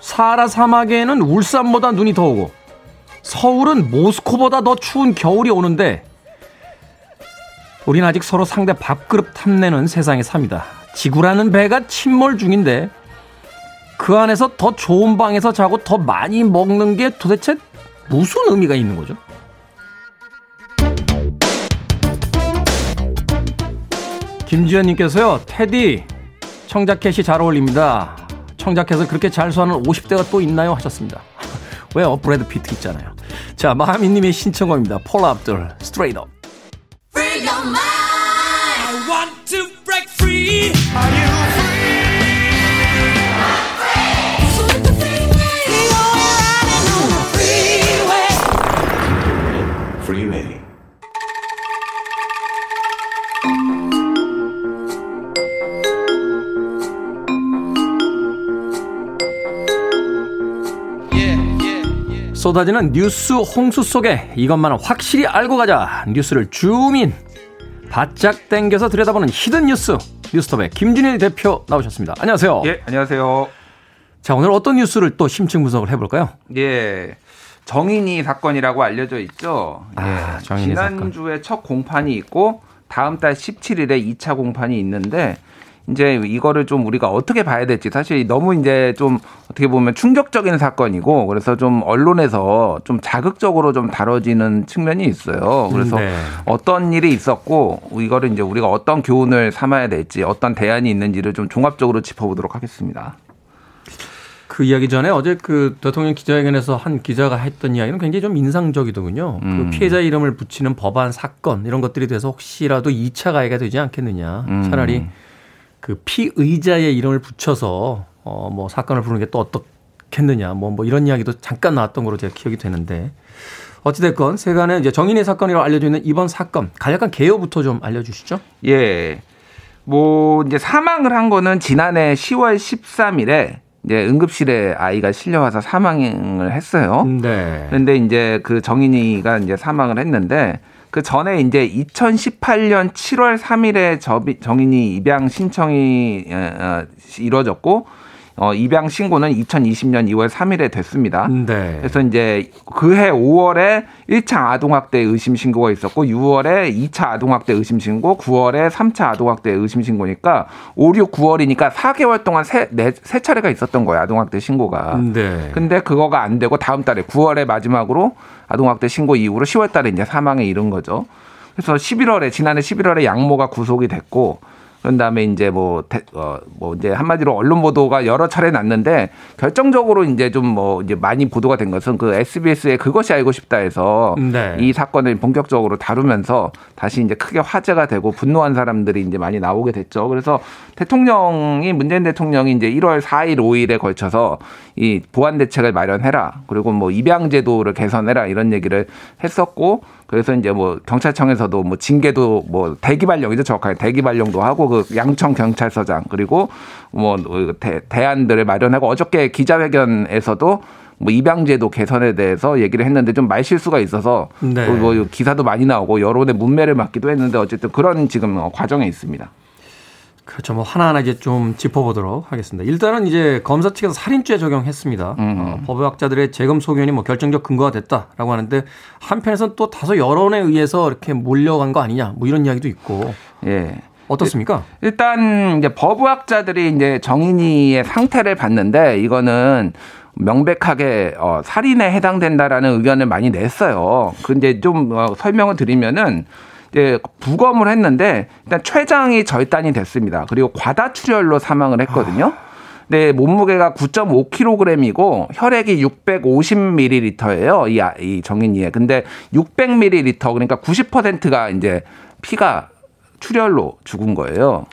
사하라 사막에는 울산보다 눈이 더 오고 서울은 모스코보다 더 추운 겨울이 오는데 우린 아직 서로 상대 밥그릇 탐내는 세상에 삽니다. 지구라는 배가 침몰 중인데 그 안에서 더 좋은 방에서 자고 더 많이 먹는 게 도대체 무슨 의미가 있는 거죠? 김지현님께서요, 테디, 청자켓이 잘 어울립니다. 청자켓을 그렇게 잘 소화하는 50대가 또 있나요? 하셨습니다. 왜요? 브래드 피트 있잖아요. 자, 마하미님의 신청곡입니다. 폴라 압둘, Straight Up. 쏟아지는 뉴스 홍수 속에 이것만은 확실히 알고 가자. 뉴스를 줌인. 바짝 땡겨서 들여다보는 hidden 뉴스. 뉴스톱의 김준일 대표 나오셨습니다. 안녕하세요. 예, 안녕하세요. 자, 오늘 어떤 뉴스를 또 심층 분석을 해볼까요? 예. 정인이 사건이라고 알려져 있죠. 아, 예. 정인이 지난주에. 첫 공판이 있고 다음 달 17일에 2차 공판이 있는데 이제 이거를 좀 우리가 어떻게 봐야 될지 사실 너무 이제 좀 어떻게 보면 충격적인 사건이고 그래서 좀 언론에서 좀 자극적으로 좀 다뤄지는 측면이 있어요. 그래서 네. 어떤 일이 있었고 이거를 이제 우리가 어떤 교훈을 삼아야 될지 어떤 대안이 있는지를 좀 종합적으로 짚어보도록 하겠습니다. 그 이야기 전에 어제 그 대통령 기자회견에서 한 기자가 했던 이야기는 굉장히 좀 인상적이더군요. 그 음. 그 피해자 이름을 붙이는 법안 사건 이런 것들이 돼서 혹시라도 2차 가해가 되지 않겠느냐. 음. 차라리 그 피의자의 이름을 붙여서 어 뭐 사건을 부르는 게 또 어떻겠느냐 뭐, 뭐 이런 이야기도 잠깐 나왔던 걸로 제가 기억이 되는데 어찌됐건 세간에 이제 정인의 사건이라고 알려져 있는 이번 사건 간략한 개요부터 좀 알려주시죠. 예. 뭐 이제 사망을 한 거는 지난해 10월 13일에 이제 응급실에 아이가 실려와서 사망을 했어요. 네. 그런데 이제 그 정인이가 이제 사망을 했는데 그 전에 이제 2018년 7월 3일에 정인이 입양 신청이 어, 이루어졌고 어, 입양 신고는 2020년 2월 3일에 됐습니다. 네. 그래서 이제 그해 5월에 1차 아동학대 의심 신고가 있었고 6월에 2차 아동학대 의심 신고, 9월에 3차 아동학대 의심 신고니까 5, 6, 9월이니까 4개월 동안 세, 네, 세 차례가 있었던 거예요. 아동학대 신고가. 네. 근데 그거가 안 되고 다음 달에 9월에 마지막으로 아동학대 신고 이후로 10월 달에 이제 사망에 이른 거죠. 그래서 11월에 지난해 11월에 양모가 구속이 됐고 그런 다음에 이제 뭐, 대, 어, 뭐 이제 한마디로 언론 보도가 여러 차례 났는데 결정적으로 이제 좀 뭐 이제 많이 보도가 된 것은 그 SBS의 그것이 알고 싶다 해서 네. 이 사건을 본격적으로 다루면서 다시 이제 크게 화제가 되고 분노한 사람들이 이제 많이 나오게 됐죠. 그래서 대통령이 문재인 대통령이 이제 1월 4일, 5일에 걸쳐서 이 보안 대책을 마련해라. 그리고 뭐 입양 제도를 개선해라 이런 얘기를 했었고 그래서 이제 뭐 경찰청에서도 뭐 징계도 뭐 대기 발령이죠 정확하게 대기 발령도 하고 그 양천 경찰서장 그리고 뭐 대, 대안들을 마련하고 어저께 기자회견에서도 뭐 입양제도 개선에 대해서 얘기를 했는데 좀 말실수가 있어서 네. 뭐 기사도 많이 나오고 여론의 문매를 맞기도 했는데 어쨌든 그런 지금 과정에 있습니다. 그렇죠. 뭐 하나하나 이제 좀 짚어보도록 하겠습니다. 일단은 이제 검사 측에서 살인죄 적용했습니다. 음. 어, 법의학자들의 재검 소견이 뭐 결정적 근거가 됐다라고 하는데 한편에서는 또 다소 여론에 의해서 이렇게 몰려간 거 아니냐 뭐 이런 이야기도 있고. 예. 어떻습니까? 일단 이제 법의학자들이 이제 정인이의 상태를 봤는데 이거는 명백하게 어, 살인에 해당된다라는 의견을 많이 냈어요. 근데 좀 어, 설명을 드리면은 이제 부검을 했는데 일단 췌장이 절단이 됐습니다. 그리고 과다출혈로 사망을 했거든요. 네, 몸무게가 9.5kg이고 혈액이 650ml예요. 이, 아, 이 정인이에. 근데 600ml 그러니까 90%가 이제 피가 출혈로 죽은 거예요.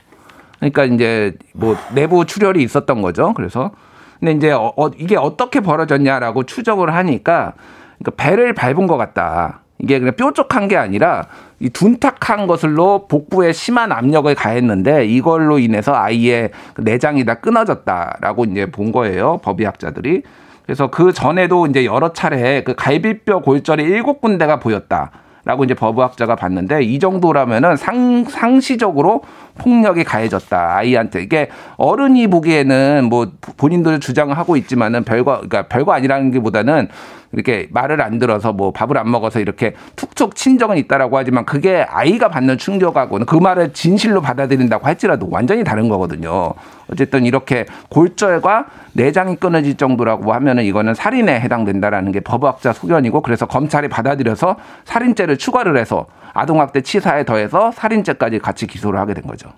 그러니까 이제 뭐 내부 출혈이 있었던 거죠. 그래서 근데 이제 어, 어 이게 어떻게 벌어졌냐라고 추적을 하니까 그러니까 배를 밟은 것 같다. 이게 그냥 뾰족한 게 아니라 이 둔탁한 것을로 복부에 심한 압력을 가했는데 이걸로 인해서 아이의 그 내장이 다 끊어졌다라고 이제 본 거예요. 법의학자들이. 그래서 그 전에도 이제 여러 차례 그 갈비뼈 골절이 일곱 군데가 보였다. 라고 이제 법의학자가 봤는데 이 정도라면은 상, 상시적으로 폭력이 가해졌다. 아이한테. 이게 어른이 보기에는 뭐 본인들 주장을 하고 있지만은 별거, 그러니까 별거 아니라는 게 보다는 이렇게 말을 안 들어서 뭐 밥을 안 먹어서 이렇게 툭툭 친 적은 있다라고 하지만 그게 아이가 받는 충격하고는 그 말을 진실로 받아들인다고 할지라도 완전히 다른 거거든요. 어쨌든 이렇게 골절과 내장이 끊어질 정도라고 하면은 이거는 살인에 해당된다라는 게 법학자 소견이고 그래서 검찰이 받아들여서 살인죄를 추가를 해서 아동학대 치사에 더해서 살인죄까지 같이 기소를 하게 된 거죠.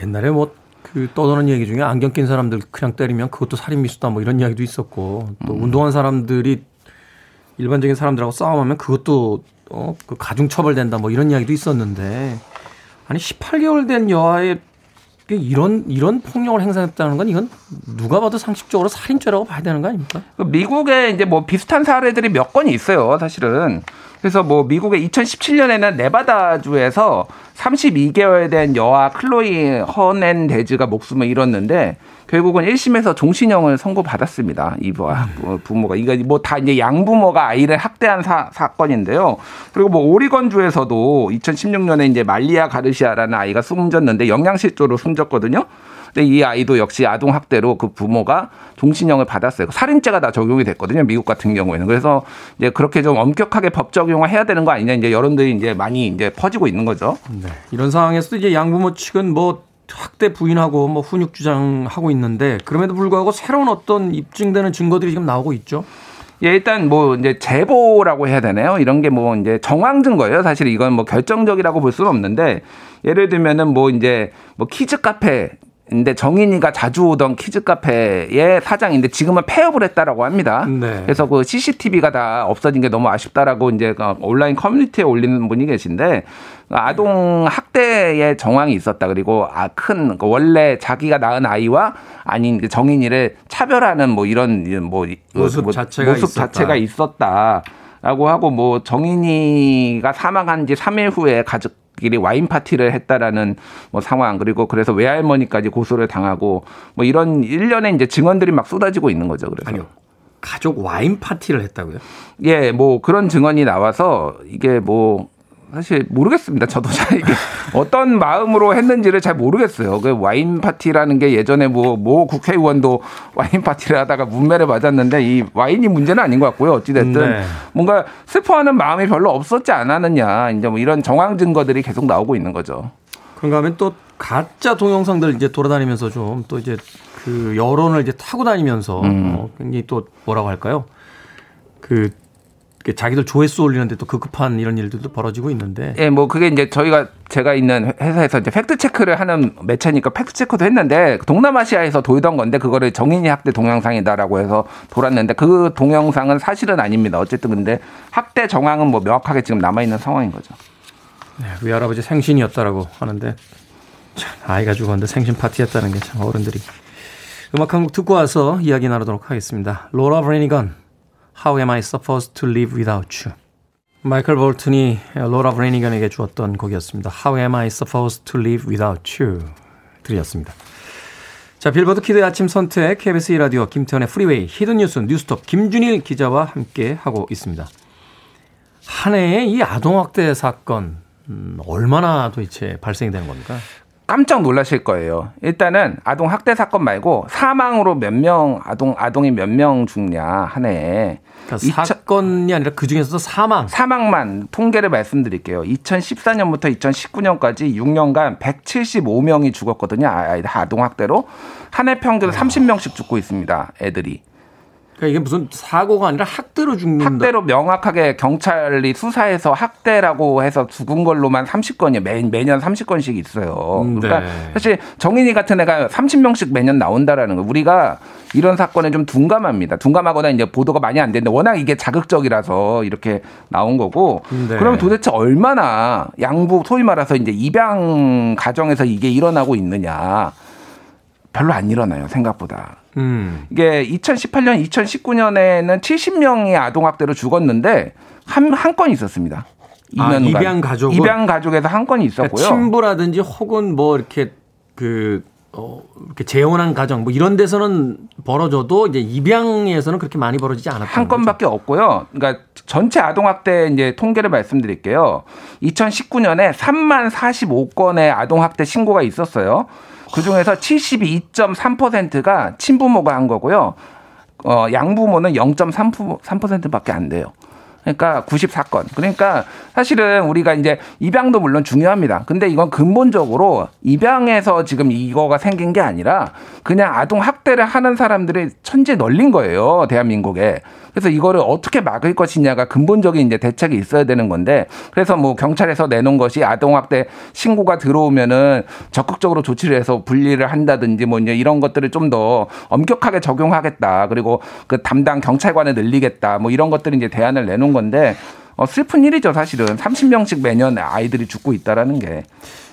옛날에 뭐그 떠도는 얘기 중에 안경 낀 사람들 그냥 때리면 그것도 살인 미수다 뭐 이런 이야기도 있었고 또 음. 운동한 사람들이 일반적인 사람들하고 싸움하면 그것도 어, 그 가중 처벌된다 뭐 이런 이야기도 있었는데 아니 18개월 된 여아의 이런 이런 폭력을 행사했다는 건 이건 누가 봐도 상식적으로 살인죄라고 봐야 되는 거 아닙니까? 그 미국에 이제 뭐 비슷한 사례들이 몇 건이 있어요, 사실은. 그래서 뭐 미국의 2017년에는 네바다주에서 32개월 된 여아 클로이 허넨데즈가 목숨을 잃었는데 결국은 1심에서 종신형을 선고받았습니다. 이 음. 부모가. 이거 뭐 다 이제 양부모가 아이를 학대한 사, 사건인데요. 그리고 뭐 오리건주에서도 2016년에 이제 말리아 가르시아라는 아이가 숨졌는데 영양실조로 숨졌거든요. 근데 이 아이도 역시 아동 학대로 그 부모가 종신형을 받았어요. 살인죄가 다 적용이 됐거든요. 미국 같은 경우에는. 그래서 이제 그렇게 좀 엄격하게 법 적용을 해야 되는 거 아니냐 이제 여론들이 이제 많이 이제 퍼지고 있는 거죠. 네. 이런 상황에서 이제 양부모 측은 뭐 학대 부인하고 뭐 훈육 주장하고 있는데 그럼에도 불구하고 새로운 어떤 입증되는 증거들이 지금 나오고 있죠. 예, 일단 뭐 이제 제보라고 해야 되나요? 이런 게 뭐 이제 정황 증거예요. 사실 이건 뭐 결정적이라고 볼 수는 없는데 예를 들면은 뭐 이제 뭐 키즈 카페 근데 정인이가 자주 오던 키즈 카페의 사장인데 지금은 폐업을 했다라고 합니다. 네. 그래서 그 CCTV가 다 없어진 게 너무 아쉽다라고 이제 그 온라인 커뮤니티에 올리는 분이 계신데 아동 학대의 정황이 있었다. 그리고 아큰그 원래 자기가 낳은 아이와 아닌 그 정인이를 차별하는 뭐 이런 뭐 모습 뭐 자체가 모습 있었다. 자체가 있었다. 라고 하고 뭐 정인이가 사망한 지 3일 후에 가족 끼리 와인 파티를 했다라는 뭐 상황 그리고 그래서 외할머니까지 고소를 당하고 뭐 이런 일련의 이제 증언들이 막 쏟아지고 있는 거죠. 그래서 아니요. 가족 와인 파티를 했다고요? 예, 뭐 그런 증언이 나와서 이게 뭐 사실 모르겠습니다. 저도 잘 이게 [laughs] 어떤 마음으로 했는지를 잘 모르겠어요. 그 와인 파티라는 게 예전에 뭐, 모 국회의원도 와인 파티를 하다가 뭇매를 맞았는데 이 와인이 문제는 아닌 것 같고요. 어찌 됐든 네. 뭔가 슬퍼하는 마음이 별로 없었지 않았느냐. 이제 뭐 이런 정황 증거들이 계속 나오고 있는 거죠. 그런가 하면 또 가짜 동영상들 이제 돌아다니면서 좀 또 이제 그 여론을 이제 타고 다니면서 음. 어, 굉장히 또 뭐라고 할까요? 그 자기들 조회수 올리는데 또 급급한 이런 일들도 벌어지고 있는데. 예, 뭐 그게 이제 저희가 제가 있는 회사에서 이제 팩트 체크를 하는 매체니까 팩트 체크도 했는데 동남아시아에서 돌던 건데 그거를 정인이 학대 동영상이다라고 해서 돌았는데 그 동영상은 사실은 아닙니다. 어쨌든 근데 학대 정황은 뭐 명확하게 지금 남아 있는 상황인 거죠. 네, 외할아버지 생신이었다라고 하는데 참 아이가 죽었는데 생신 파티였다는 게 참 어른들이 음악 한 곡 듣고 와서 이야기 나누도록 하겠습니다. 로라 브레니건 How am I supposed to live without you? 마이클 볼튼이 로라 브레니건에게 주었던 곡이었습니다. How am I supposed to live without you? 들이었습니다. 자, 빌보드 kid 아침 선택 KBS 2라디오 김태훈의 프리웨이 hidden 뉴스 뉴스톱 김준일 기자와 함께 하고 있습니다. 한 해에 이 아동학대 사건 음, 얼마나 도대체 발생이 되는 겁니까? 깜짝 놀라실 거예요. 일단은 아동 학대 사건 말고 사망으로 몇 명 아동 아동이 몇 명 죽냐 한 해에 그러니까 사건이 아니라 그 중에서도 사망 사망만 통계를 말씀드릴게요. 2014년부터 2019년까지 6년간 175명이 죽었거든요. 아동 학대로 한 해 평균 30명씩 죽고 있습니다. 애들이. 그러니까 이게 무슨 사고가 아니라 학대로 죽는다. 학대로 명확하게 경찰이 수사해서 학대라고 해서 죽은 걸로만 30건이 매, 매년 30건씩 있어요. 음, 그러니까 네. 사실 정인이 같은 애가 30명씩 매년 나온다라는 거. 우리가 이런 사건에 좀 둔감합니다. 둔감하거나 이제 보도가 많이 안 되는데 워낙 이게 자극적이라서 이렇게 나온 거고. 네. 그러면 도대체 얼마나 양부 소위 말해서 이제 입양 가정에서 이게 일어나고 있느냐. 별로 안 일어나요 생각보다. 음. 이게 2018년, 2019년에는 70명이 아동학대로 죽었는데 한 한 건이 있었습니다. 아, 입양 가족 입양 가족에서 한 건이 있었고요. 그러니까 친부라든지 혹은 뭐 이렇게 그 어, 이렇게 재혼한 가정 뭐 이런 데서는 벌어져도 이제 입양에서는 그렇게 많이 벌어지지 않았다. 한 건밖에 없고요. 그러니까 전체 아동 학대 이제 통계를 말씀드릴게요. 2019년에 3만 45건의 아동 학대 신고가 있었어요. 그 중에서 72.3%가 친부모가 한 거고요. 어, 양부모는 0.3%밖에 안 돼요. 그러니까 94건. 그러니까 사실은 우리가 이제 입양도 물론 중요합니다. 근데 이건 근본적으로 입양에서 지금 이거가 생긴 게 아니라 그냥 아동 학대를 하는 사람들이 천재 널린 거예요. 대한민국에. 그래서 이거를 어떻게 막을 것이냐가 근본적인 이제 대책이 있어야 되는 건데 그래서 뭐 경찰에서 내놓은 것이 아동학대 신고가 들어오면은 적극적으로 조치를 해서 분리를 한다든지 뭐 이제 이런 것들을 좀 더 엄격하게 적용하겠다. 그리고 그 담당 경찰관을 늘리겠다. 뭐 이런 것들이 이제 대안을 내놓은 건데 어, 슬픈 일이죠, 사실은. 30명씩 매년 아이들이 죽고 있다라는 게.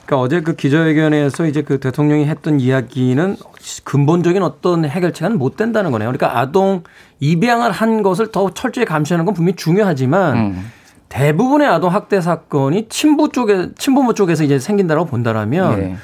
그러니까 어제 그 기자회견에서 이제 그 대통령이 했던 이야기는 근본적인 어떤 해결책은 못 된다는 거네요. 그러니까 아동 입양을 한 것을 더 철저히 감시하는 건 분명히 중요하지만 음. 대부분의 아동 학대 사건이 친부 쪽에 친부모 쪽에서 이제 생긴다고 본다라면 네.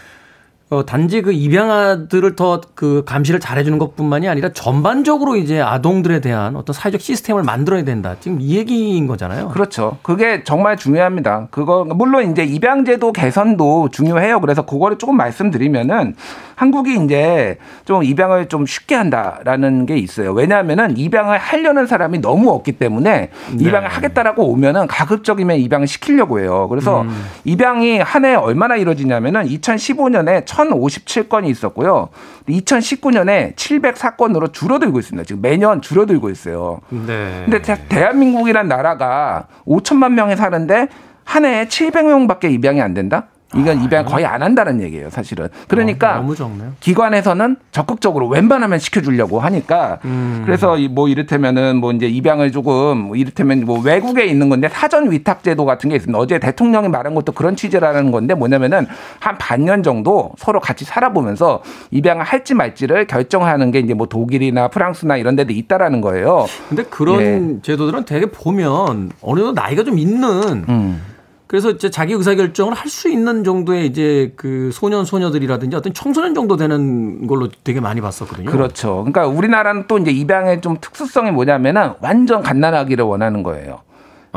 어, 단지 그 입양아들을 더 그 감시를 잘해주는 것뿐만이 아니라 전반적으로 이제 아동들에 대한 어떤 사회적 시스템을 만들어야 된다. 지금 이 얘기인 거잖아요. 그렇죠. 그게 정말 중요합니다. 그거 물론 이제 입양제도 개선도 중요해요. 그래서 그거를 조금 말씀드리면은 한국이 이제 좀 입양을 좀 쉽게 한다라는 게 있어요. 왜냐하면은 입양을 하려는 사람이 너무 없기 때문에 네. 입양을 하겠다라고 오면은 가급적이면 입양을 시키려고 해요. 그래서 음. 입양이 한 해 얼마나 이루어지냐면은 2015년에 1,057건이 있었고요. 2019년에 704건으로 줄어들고 있습니다. 지금 매년 줄어들고 있어요. 네. 근데 대한민국이란 나라가 5천만 명이 사는데 한 해에 700명밖에 입양이 안 된다? 이건 입양 거의 안 한다는 얘기예요, 사실은. 그러니까 어, 기관에서는 적극적으로 웬만하면 시켜주려고 하니까 음. 그래서 뭐 이를테면은 뭐 이제 입양을 조금 뭐 이를테면 뭐 외국에 있는 건데 사전 위탁제도 같은 게 있습니다. 어제 대통령이 말한 것도 그런 취지라는 건데 뭐냐면은 한 반년 정도 서로 같이 살아보면서 입양을 할지 말지를 결정하는 게 이제 뭐 독일이나 프랑스나 이런 데도 있다라는 거예요. 근데 그런 예. 제도들은 되게 보면 어느 정도 나이가 좀 있는 음. 그래서 이제 자기 의사결정을 할 수 있는 정도의 이제 그 소년 소녀들이라든지 어떤 청소년 정도 되는 걸로 되게 많이 봤었거든요. 그렇죠. 그러니까 우리나라는 또 이제 입양의 좀 특수성이 뭐냐면은 완전 갓난아기를 원하는 거예요.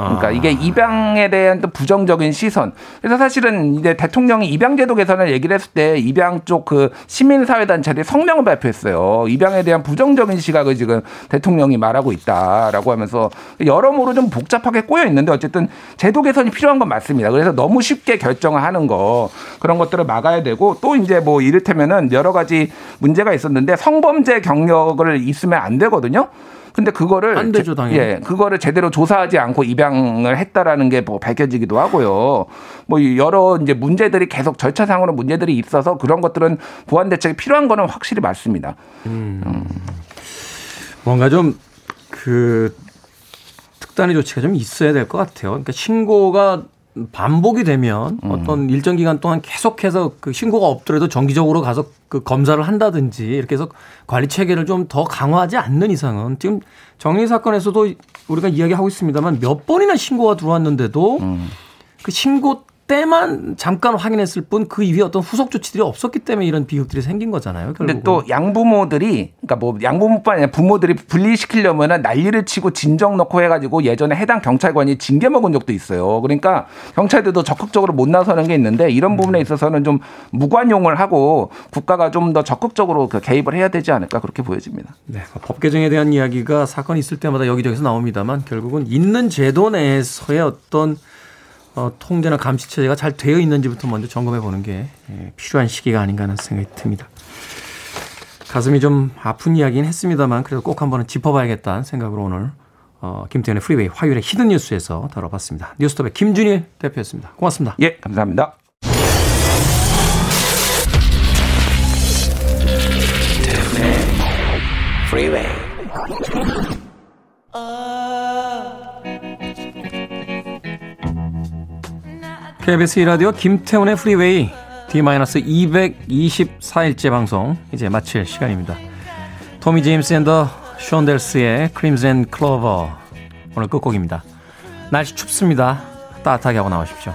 그러니까 이게 입양에 대한 또 부정적인 시선. 그래서 사실은 이제 대통령이 입양제도 개선을 얘기를 했을 때 입양 쪽 그 시민사회단체들이 성명을 발표했어요. 입양에 대한 부정적인 시각을 지금 대통령이 말하고 있다라고 하면서 여러모로 좀 복잡하게 꼬여 있는데 어쨌든 제도 개선이 필요한 건 맞습니다. 그래서 너무 쉽게 결정을 하는 거 그런 것들을 막아야 되고 또 이제 뭐 이를테면은 여러 가지 문제가 있었는데 성범죄 경력을 있으면 안 되거든요. 근데 그거를 안 되죠, 당연히. 예, 그거를 제대로 조사하지 않고 입양을 했다라는 게 뭐 밝혀지기도 하고요. 뭐 여러 이제 문제들이 계속 절차상으로 문제들이 있어서 그런 것들은 보완 대책이 필요한 거는 확실히 맞습니다. 음. 음. 뭔가 좀그 특단의 조치가 좀 있어야 될 것 같아요. 그러니까 신고가 반복이 되면 음. 어떤 일정 기간 동안 계속해서 그 신고가 없더라도 정기적으로 가서 그 검사를 한다든지 이렇게 해서 관리 체계를 좀 더 강화하지 않는 이상은 지금 정리 사건에서도 우리가 이야기하고 있습니다만 몇 번이나 신고가 들어왔는데도 음. 그 신고 때만 잠깐 확인했을 뿐 그 이후에 어떤 후속 조치들이 없었기 때문에 이런 비극들이 생긴 거잖아요. 결국은. 근데 또 양부모들이 그러니까 뭐 양부모뿐 아니라 부모들이 분리시키려면 난리를 치고 진정 넣고 해가지고 예전에 해당 경찰관이 징계 먹은 적도 있어요. 그러니까 경찰들도 적극적으로 못 나서는 게 있는데 이런 부분에 있어서는 좀 무관용을 하고 국가가 좀 더 적극적으로 그 개입을 해야 되지 않을까 그렇게 보여집니다. 네, 법 개정에 대한 이야기가 사건이 있을 때마다 여기저기서 나옵니다만 결국은 있는 제도 내에서의 어떤 어, 통제나 감시 체제가 잘 되어 있는지부터 먼저 점검해 보는 게 예, 필요한 시기가 아닌가 하는 생각이 듭니다. 가슴이 좀 아픈 이야기는 했습니다만 그래도 꼭 한번 짚어봐야겠다는 생각으로 오늘 어, 김태훈의 프리웨이 화요일의 hidden 뉴스에서 다뤄봤습니다. 뉴스톱의 김준일 대표였습니다. 고맙습니다. 예, 감사합니다. KBS 라디오 김태훈의 프리웨이 D-224일째 방송 이제 마칠 시간입니다. 토미 제임스 and the Shondells의 Crimson Clover 오늘 끝곡입니다. 날씨 춥습니다. 따뜻하게 하고 나오십시오.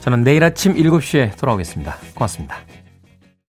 저는 내일 아침 7시에 돌아오겠습니다. 고맙습니다.